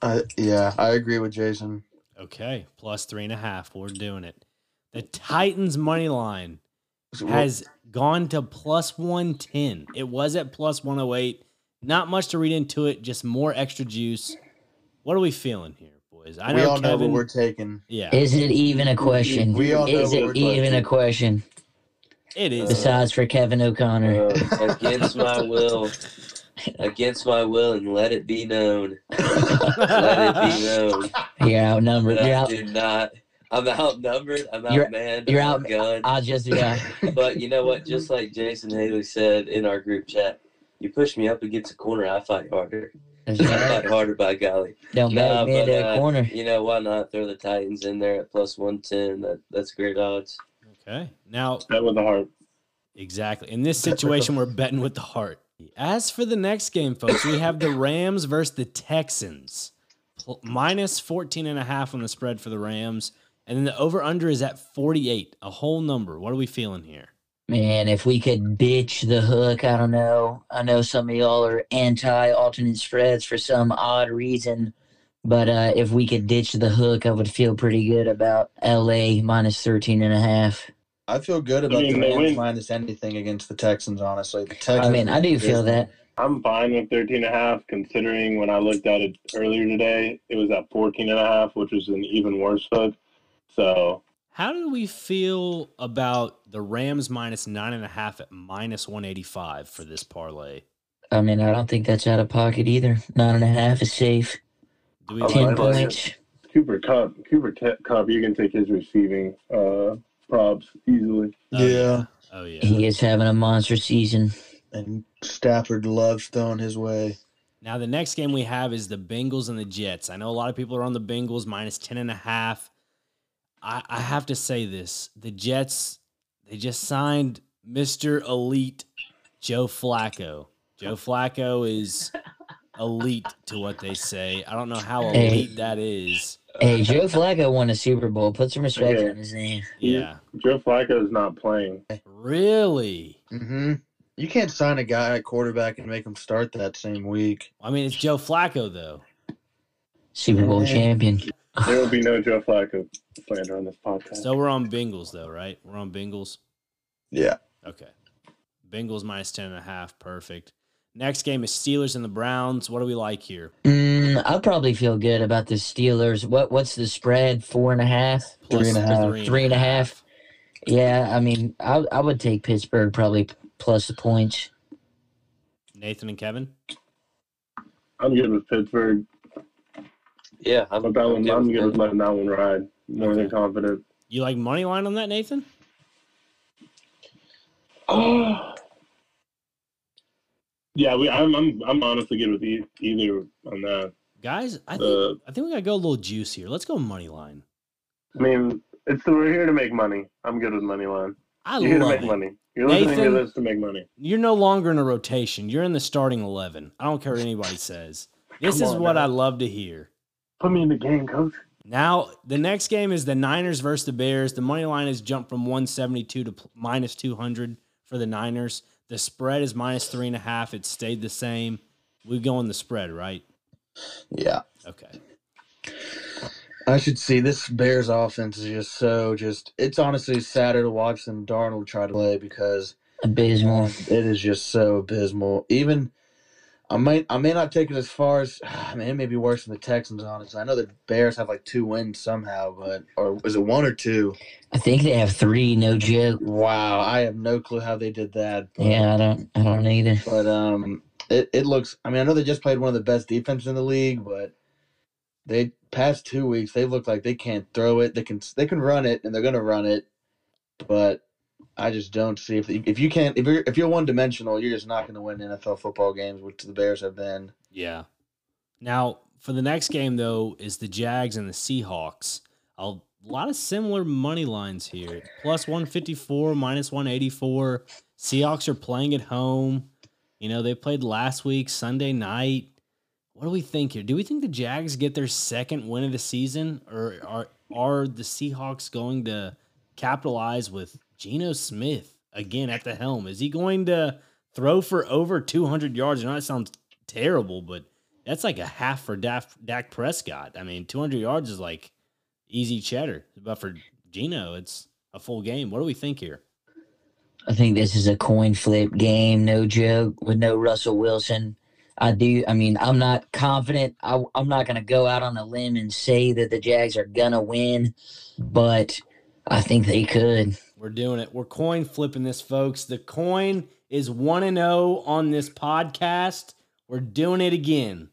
I, yeah, I agree with Jason. Okay. Plus three and a half. We're doing it. The Titans money line has gone to plus 110. It was at plus 108. Not much to read into it, just more extra juice. What are we feeling here, boys? I we know all know what we're taking. yeah, Is it even a question? We all know Is what it we're even a question? it is. Besides for Kevin O'Connor. Uh, against my will, against my will, and let it be known. Let it be known <laughs> You're outnumbered. that You're I do not. I'm outnumbered. I'm You're- outmanned. you're out- outgunned. I'll just yeah. <laughs> But you know what? Just like Jason Haley said in our group chat, you push me up against a corner, I fight harder. That's I right. fight harder by golly. Don't Nah, back me but, into uh, a corner. You know why not throw the Titans in there at plus one ten? That that's great odds. Okay. Now, Bet with the heart. exactly. In this situation, we're betting with the heart. As for the next game, folks, we have the Rams versus the Texans. Minus 14 and a half on the spread for the Rams. And then the over under is at 48, a whole number. What are we feeling here? Man, if we could ditch the hook, I don't know. I know some of y'all are anti alternate spreads for some odd reason, but uh, if we could ditch the hook, I would feel pretty good about LA minus 13 and a half. I feel good about mean, the Rams minus anything against the Texans. Honestly, the Texans. I mean, I do feel that. I'm fine with 13 and a half, considering when I looked at it earlier today, it was at 14 and a half, which was an even worse hook. So How do we feel about the Rams minus nine and a half at minus 185 for this parlay? I mean, I don't think that's out of pocket either. Nine and a half is safe. Do we Oh, Ten I points. Cooper Kupp, Cooper Te- Kupp, you can take his receiving uh, props easily. Oh, Yeah. Oh, yeah. He is having a monster season. and Stafford loves throwing his way. Now the next game we have is the Bengals and the Jets. I know a lot of people are on the Bengals minus 10 and a half. I, I have to say this. The Jets, they just signed Mr. Elite Joe Flacco. Joe Flacco is elite to what they say. I don't know how Hey. elite that is. Hey, Joe Flacco won a Super Bowl. Put some respect Yeah. on his name. Yeah. Joe Flacco is not playing. Really? Mm-hmm. You can't sign a guy at quarterback and make him start that same week. I mean, it's Joe Flacco though. Super Bowl Hey. champion. There will be no <laughs> Joe Flacco slander on this podcast. So we're on Bengals though, right? We're on Bengals. Yeah. Okay. Bengals minus 10 and a half. Perfect. Next game is Steelers and the Browns. What do we like here? Mm, I'll probably feel good about the Steelers. What What's the spread? Four and a half. Three and a half. Three and a half. Yeah, I mean, I I would take Pittsburgh probably plus the points. Nathan and Kevin. I'm good with Pittsburgh. Yeah, I'm, But that I'm one, good I'm with good with letting that one ride. More than confident. You like money line on that, Nathan? Oh. Yeah, we, I'm, I'm I'm honestly good with e- either on that. Guys, I think Uh, I think we gotta go a little juice here. Let's go money line. I mean, it's we're here to make money. I'm good with money line. I You're here to love make it. money. You're listening Nathan- to this to make money. You're no longer in a rotation. You're in the starting eleven. I don't care what anybody says. <laughs> This Come is on, what man. I love to hear. Put me in the game, coach. Now, the next game is the Niners versus the Bears. The money line has jumped from 172 to pl- minus 200 for the Niners. The spread is minus three and a half. It stayed the same. We go on the spread, right? Yeah. Okay. I should see this Bears offense is just so just. It's honestly sadder to watch than Darnold try to play because Abysmal. it is just so abysmal. Even I might I may not take it as far as <sighs> I mean it may be worse than the Texans. Honestly, I know the Bears have like two wins somehow, but or is it one or two? I think they have three. No joke. Wow, I have no clue how they did that. but- Yeah, I don't. I don't either. But um, it, it looks. I mean, I know they just played one of the best defenses in the league, but they past two weeks they look like they can't throw it. They can they can run it, and they're gonna run it. But I just don't see if if you can't if you're if you're one dimensional, you're just not gonna win NFL football games, which the Bears have been. Yeah. Now, for the next game, though, is the Jags and the Seahawks. A lot of similar money lines here. Plus 154, minus 184. Seahawks are playing at home. You know, they played last week, Sunday night. What do we think here? Do we think the Jags get their second win of the season? Or are, are the Seahawks going to capitalize with Geno Smith again at the helm? Is he going to throw for over 200 yards? I know that sounds terrible, but that's like a half for Dak, Prescott. I mean, 200 yards is like easy cheddar. But for Geno, it's a full game. What do we think here? I think this is a coin flip game. No joke. With no Russell Wilson, I do. I mean, I'm not confident. I, I'm not going to go out on a limb and say that the Jags are going to win, but I think they could. We're doing it. We're coin flipping this, folks. The coin is 1 and 0 on this podcast. We're doing it again.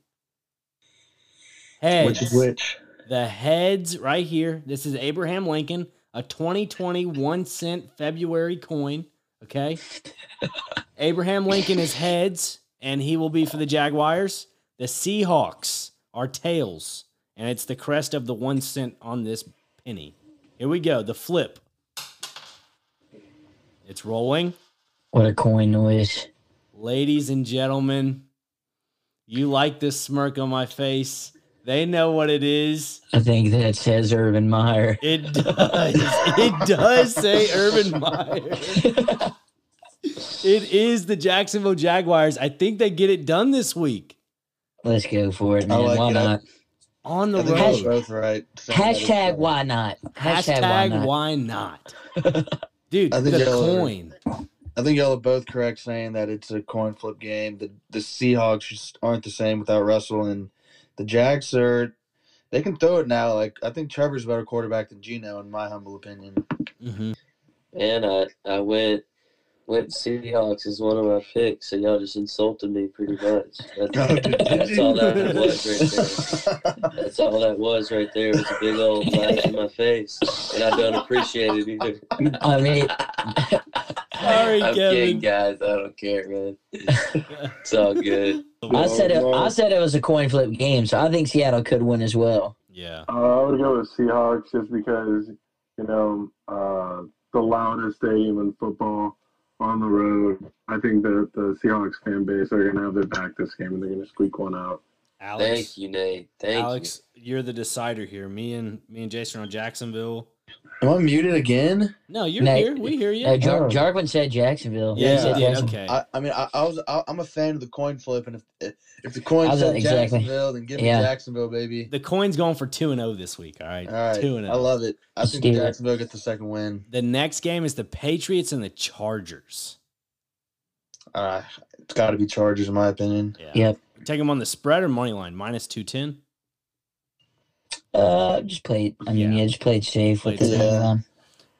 Heads. Which is which? The heads right here. This is Abraham Lincoln, a 2020 one cent February coin. Okay. <laughs> Abraham Lincoln is heads, and he will be for the Jaguars. The Seahawks are tails, and it's the crest of the one cent on this penny. Here we go. The flip. It's rolling. What a coin noise. Ladies and gentlemen, you like this smirk on my face. They know what it is. I think that says Urban Meyer. It does. it does say Urban Meyer. <laughs> It is the Jacksonville Jaguars. I think they get it done this week Let's go for it, man. like why it. not? on the road. you're both right. saying that it's Hashtag why not? Hashtag Hashtag, why why not? <laughs> not? Dude, I think the y'all are- I think y'all are both correct saying that it's a coin flip game. The the Seahawks just aren't the same without Russell, and the Jags are. They can throw it now. Like I think Trevor's a better quarterback than Geno, in my humble opinion. Mm-hmm. And I, I went went Seahawks as one of my picks, so y'all just insulted me pretty much. That's, that's all that was right there. That's all that was right there. It was a big old flash in my face, and I don't appreciate it either. I mean, Sorry, I'm Kevin. kidding, guys. I don't care, man. <laughs> It's all good. I said it. I said it was a coin flip game, so I think Seattle could win as well. Yeah. Uh, I would go with Seahawks just because, you know, uh, the loudest stadium in football on the road. I think that the Seahawks fan base are going to have their back this game and they're going to squeak one out. Alex. Thank you, Nate. Thank Alex, you. are the decider here. Me and me and Jason are on Jacksonville. Am I muted again? No, you're No, here. We hear you. Uh, Jar- Oh. Jarquin said Jacksonville. yeah, He you said did. Jacksonville. Okay. I, I mean, I, I was I, I'm a fan of the coin flip, and if if the coin I was- said exactly. Jacksonville, then give me Yeah. Jacksonville, baby. the coin's going for 2 and 0 this week, all right? All right, 2 and oh. I 0. love it. I Let's think do it. Jacksonville gets the second win. The next game is the Patriots and the Chargers. Uh, it's got to be Chargers, in my opinion. Yeah. Yep. Take them on the spread or money line minus 210. Uh, just played. I mean, Yeah. yeah, just played safe with Played the line.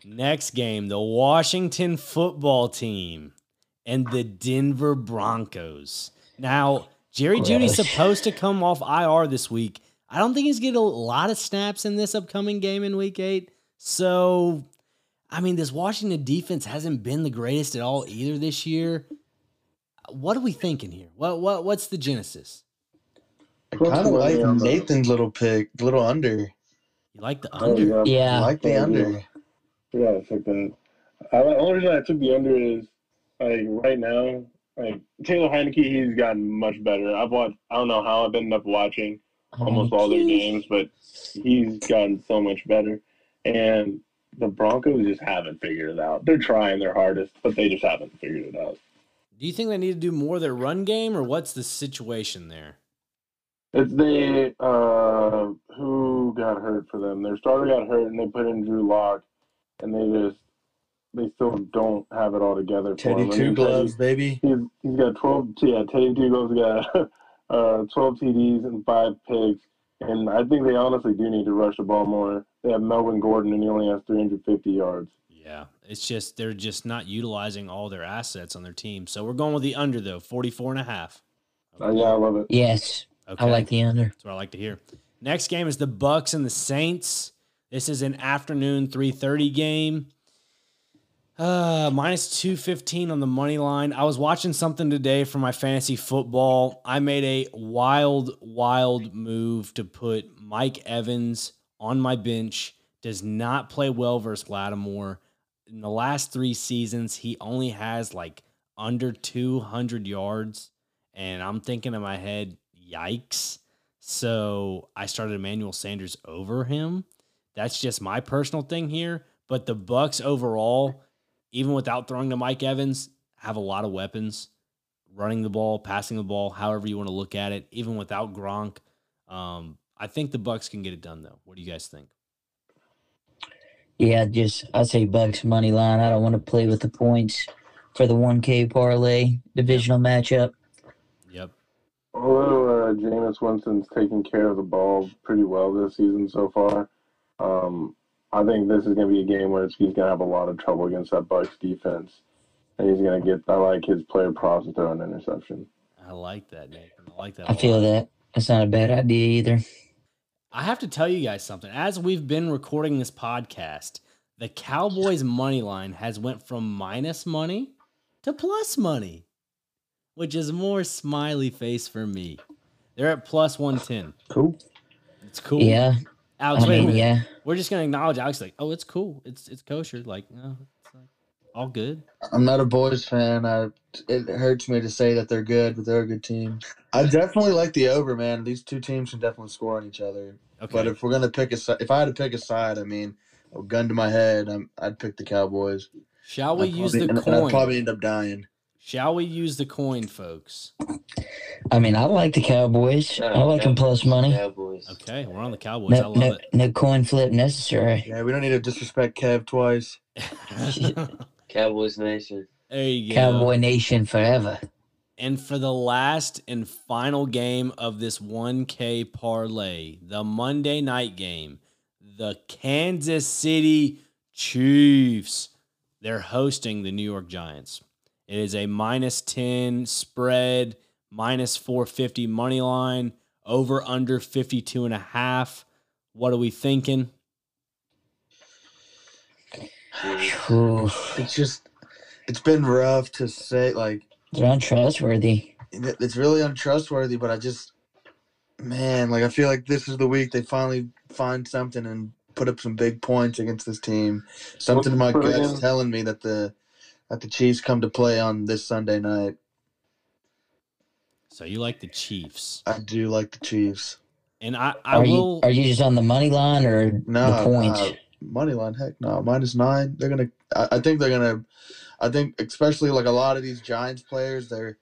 Next game, the Washington football team and the Denver Broncos. Now, Jerry Jeudy's <laughs> supposed to come off IR this week. I don't think he's getting a lot of snaps in this upcoming game in week eight. So, I mean, this Washington defense hasn't been the greatest at all either this year. What are we thinking here? What what what's the genesis? I kind of like money on the- Nathan's little pick, little under. You like the Oh, under? yeah. Yeah. I like the Oh, under. yeah. Yeah, I took that. I, the only reason I took the under is like right now, like Taylor Heinicke, he's gotten much better. I've watched. I don't know how I've ended up watching almost all their games, but he's gotten so much better. And the Broncos just haven't figured it out. They're trying their hardest, but they just haven't figured it out. Do you think they need to do more of their run game, or what's the situation there? It's the uh, who got hurt for them. Their starter got hurt, and they put in Drew Lock, and they just they still don't have it all together. for Teddy him. Two he's- gloves, baby. He's he's got twelve. Yeah, Teddy Two Gloves got <laughs> uh, twelve TDs and five picks, and I think they honestly do need to rush the ball more. They have Melvin Gordon, and he only has three hundred fifty yards. Yeah, it's just they're just not utilizing all their assets on their team. So we're going with the under though, 44 and a half. Uh, yeah, I love it. Yes, Okay. I like the under. That's what I like to hear. Next game is the Bucs and the Saints. This is an afternoon 3:30 game. Uh, minus 215 on the money line. I was watching something today for my fantasy football. I made a wild, wild move to put Mike Evans on my bench. Does not play well versus Lattimore. In the last three seasons, he only has like under 200 yards. And I'm thinking in my head, yikes. So I started Emmanuel Sanders over him. That's just my personal thing here. But the Bucs overall, even without throwing to Mike Evans, have a lot of weapons, running the ball, passing the ball, however you want to look at it. Even without Gronk, um, I think the Bucs can get it done though. What do you guys think? Yeah, just I say Bucs money line. I don't want to play with the points for the one K parlay divisional matchup. Yep. although uh, Jameis Winston's taking care of the ball pretty well this season so far, um, I think this is going to be a game where he's going to have a lot of trouble against that Bucs defense, and he's going to get. I like his player props to throw an interception. I like that, Nathan. I like that. I feel that. That's not a bad idea either. I have to tell you guys something. As we've been recording this podcast, the Cowboys money line has went from minus money to plus money, which is more smiley face for me. They're at plus 110. Cool. It's cool. Yeah. Alex, I wait mean, minute. yeah. We're just gonna acknowledge Alex like, oh, it's cool. It's it's kosher. Like, no, it's like all good. I'm not a boys fan. I, it hurts me to say that they're good, but they're a good team. I definitely like the over, man. These two teams can definitely score on each other. Okay. But if we're gonna pick a, si- if I had to pick a side, I mean, a gun to my head, I'm, I'd pick the Cowboys. Shall we I'd use probably- the and- and I'd probably end up dying. Shall we use the coin, folks? I mean, I like the Cowboys. I Uh, like them plus money. Cowboys. Okay, we're on the Cowboys. I No, love no, no coin flip necessary. Yeah, we don't need to disrespect Kev twice. <laughs> Cowboys Nation. there you go. Cowboy Nation forever. And for the last and final game of this 1K parlay, the Monday night game, the Kansas City Chiefs. They're hosting the New York Giants. It is a minus 10 spread, minus 450 money line, over under 52 and a half. What are we thinking? It's just, it's been rough to say. Like, they're untrustworthy. it's really untrustworthy. But I just, man, like I feel like this is the week they finally find something and put up some big points against this team. Something in my Put it gut's telling me that the that the Chiefs come to play on this Sunday night. So you like the Chiefs. I do like the Chiefs. And I, I Are will you are you just on the money line or No, the points? no, money line. Heck no, minus nine. They're gonna. I, I think they're gonna. I think especially like a lot of these Giants players, they're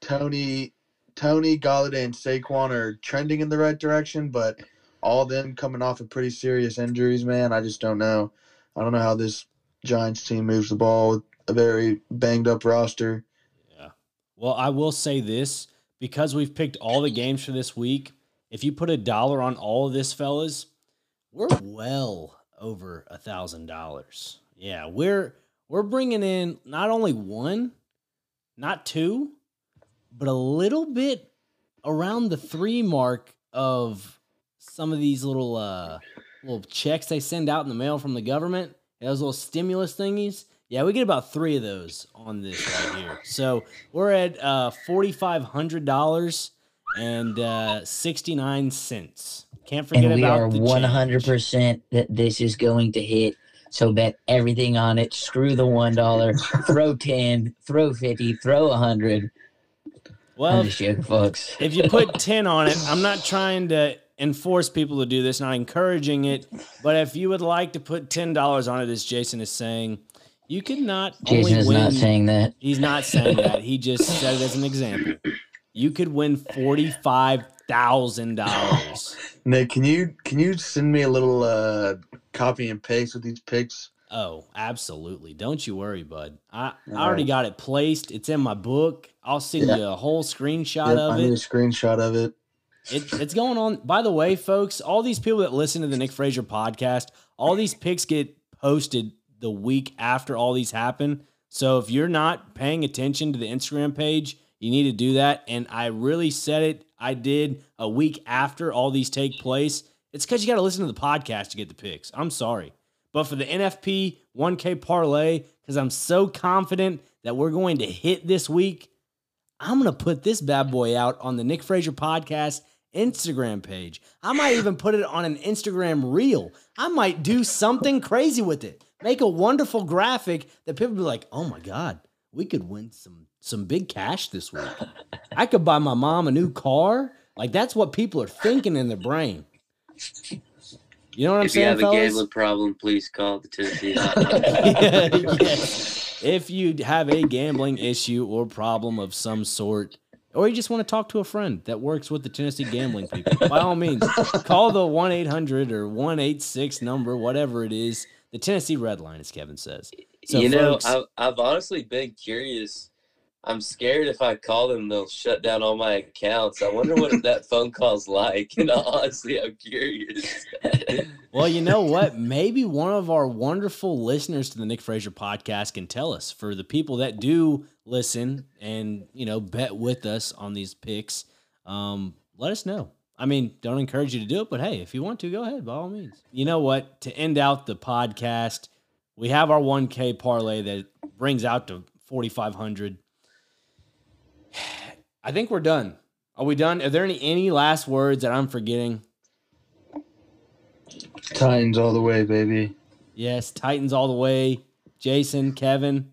Toney, Toney, Golladay, and Saquon are trending in the right direction, but all of them coming off of pretty serious injuries. Man, I just don't know. I don't know how this Giants team moves the ball with a very banged up roster. Yeah. Well, I will say this because we've picked all the games for this week. If you put a dollar on all of this, fellas, we're well over a thousand dollars. Yeah, we're we're bringing in not only one, not two, but a little bit around the three mark of some of these little uh little checks they send out in the mail from the government. Those little stimulus thingies. Yeah, we get about three of those on this right here. So we're at uh, forty five hundred dollars and uh, sixty nine cents. Can't forget and we about are the one change. hundred percent that this is going to hit. So bet everything on it. Screw the one dollar. <laughs> throw ten. Throw fifty. Throw a hundred. Well, I'm just joking, folks. if you put <laughs> 10 on it, I'm not trying to enforce people to do this, not encouraging it. But if you would like to put $10 on it, as Jason is saying, you could not Jason only is win. not saying that. He's not saying that. He just said it as an example. You could win $45,000. Nick, can you can you send me a little uh, copy and paste with these picks? Oh, absolutely. Don't you worry, bud. I, I already right. got it placed. It's in my book. I'll send Yeah. you a whole screenshot Yep, of I need a it. screenshot of it. it. It's going on. By the way, folks, all these people that listen to the Nick Frazier podcast, all these picks get posted the week after all these happen. So if you're not paying attention to the Instagram page, you need to do that. And I really said it. I did a week after all these take place. It's because you got to listen to the podcast to get the picks. I'm sorry. But for the NFP 1K parlay, because I'm so confident that we're going to hit this week, I'm going to put this bad boy out on the Nick Frazier podcast Instagram page. I might even put it on an Instagram reel. I might do something crazy with it. Make a wonderful graphic that people be like, "Oh my god, we could win some some big cash this week. <laughs> I could buy my mom a new car." Like that's what people are thinking in their brain. You know what I'm saying? if you have a gambling problem, please call the Tennessee hotline. <laughs> yes. If you have a gambling issue or problem of some sort, or you just want to talk to a friend that works with the Tennessee gambling people, by all means, call the 1 800 or 186 number, whatever it is. The Tennessee Red Line, as Kevin says. So, you know, folks- I've, I've honestly been curious I'm scared if I call them, they'll shut down all my accounts. I wonder what that <laughs> phone call's like. And honestly, I'm curious. <laughs> Well, you know what? Maybe one of our wonderful listeners to the Nick Frazier podcast can tell us. For the people that do listen and you know bet with us on these picks, um, let us know. I mean, don't encourage you to do it, but hey, if you want to, go ahead by all means. You know what? To end out the podcast, we have our 1K parlay that brings out to 4,500. <sighs> I think we're done. Are we done? Are there any any last words that I'm forgetting? Titans all the way, baby. Yes, Titans all the way. Jason, Kevin,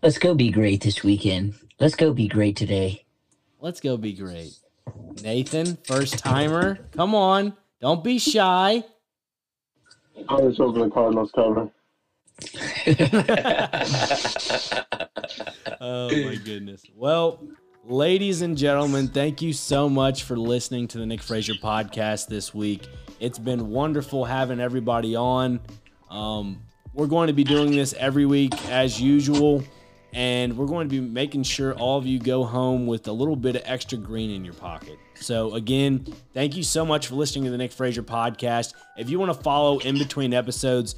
Let's go be great this weekend. Let's go be great today. let's go be great. Nathan, first timer. Come on. Don't be shy. I just hope the Cardinals cover. <laughs> Oh my goodness. Well, ladies and gentlemen, thank you so much for listening to the Nick Frazier podcast this week. It's been wonderful having everybody on. Um, we're going to be doing this every week as usual, and we're going to be making sure all of you go home with a little bit of extra green in your pocket. So, again, thank you so much for listening to the Nick Frazier podcast. If you want to follow in between episodes,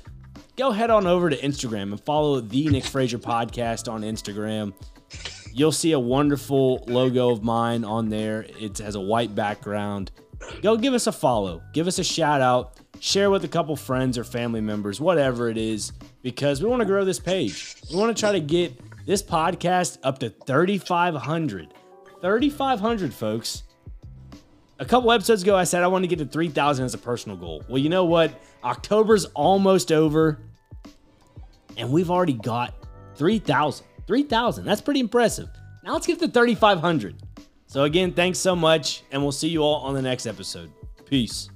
go head on over to Instagram and follow the Nick Frazier podcast on Instagram. You'll see a wonderful logo of mine on there. It has a white background. Go give us a follow, give us a shout out, share with a couple friends or family members, whatever it is, because we want to grow this page. We want to try to get this podcast up to 3,500. 3,500, folks. A couple episodes ago, I said I wanted to get to 3,000 as a personal goal. Well, you know what? October's almost over, and we've already got 3,000. 3,000. That's pretty impressive. Now let's get to 3,500. So, again, thanks so much, and we'll see you all on the next episode. Peace.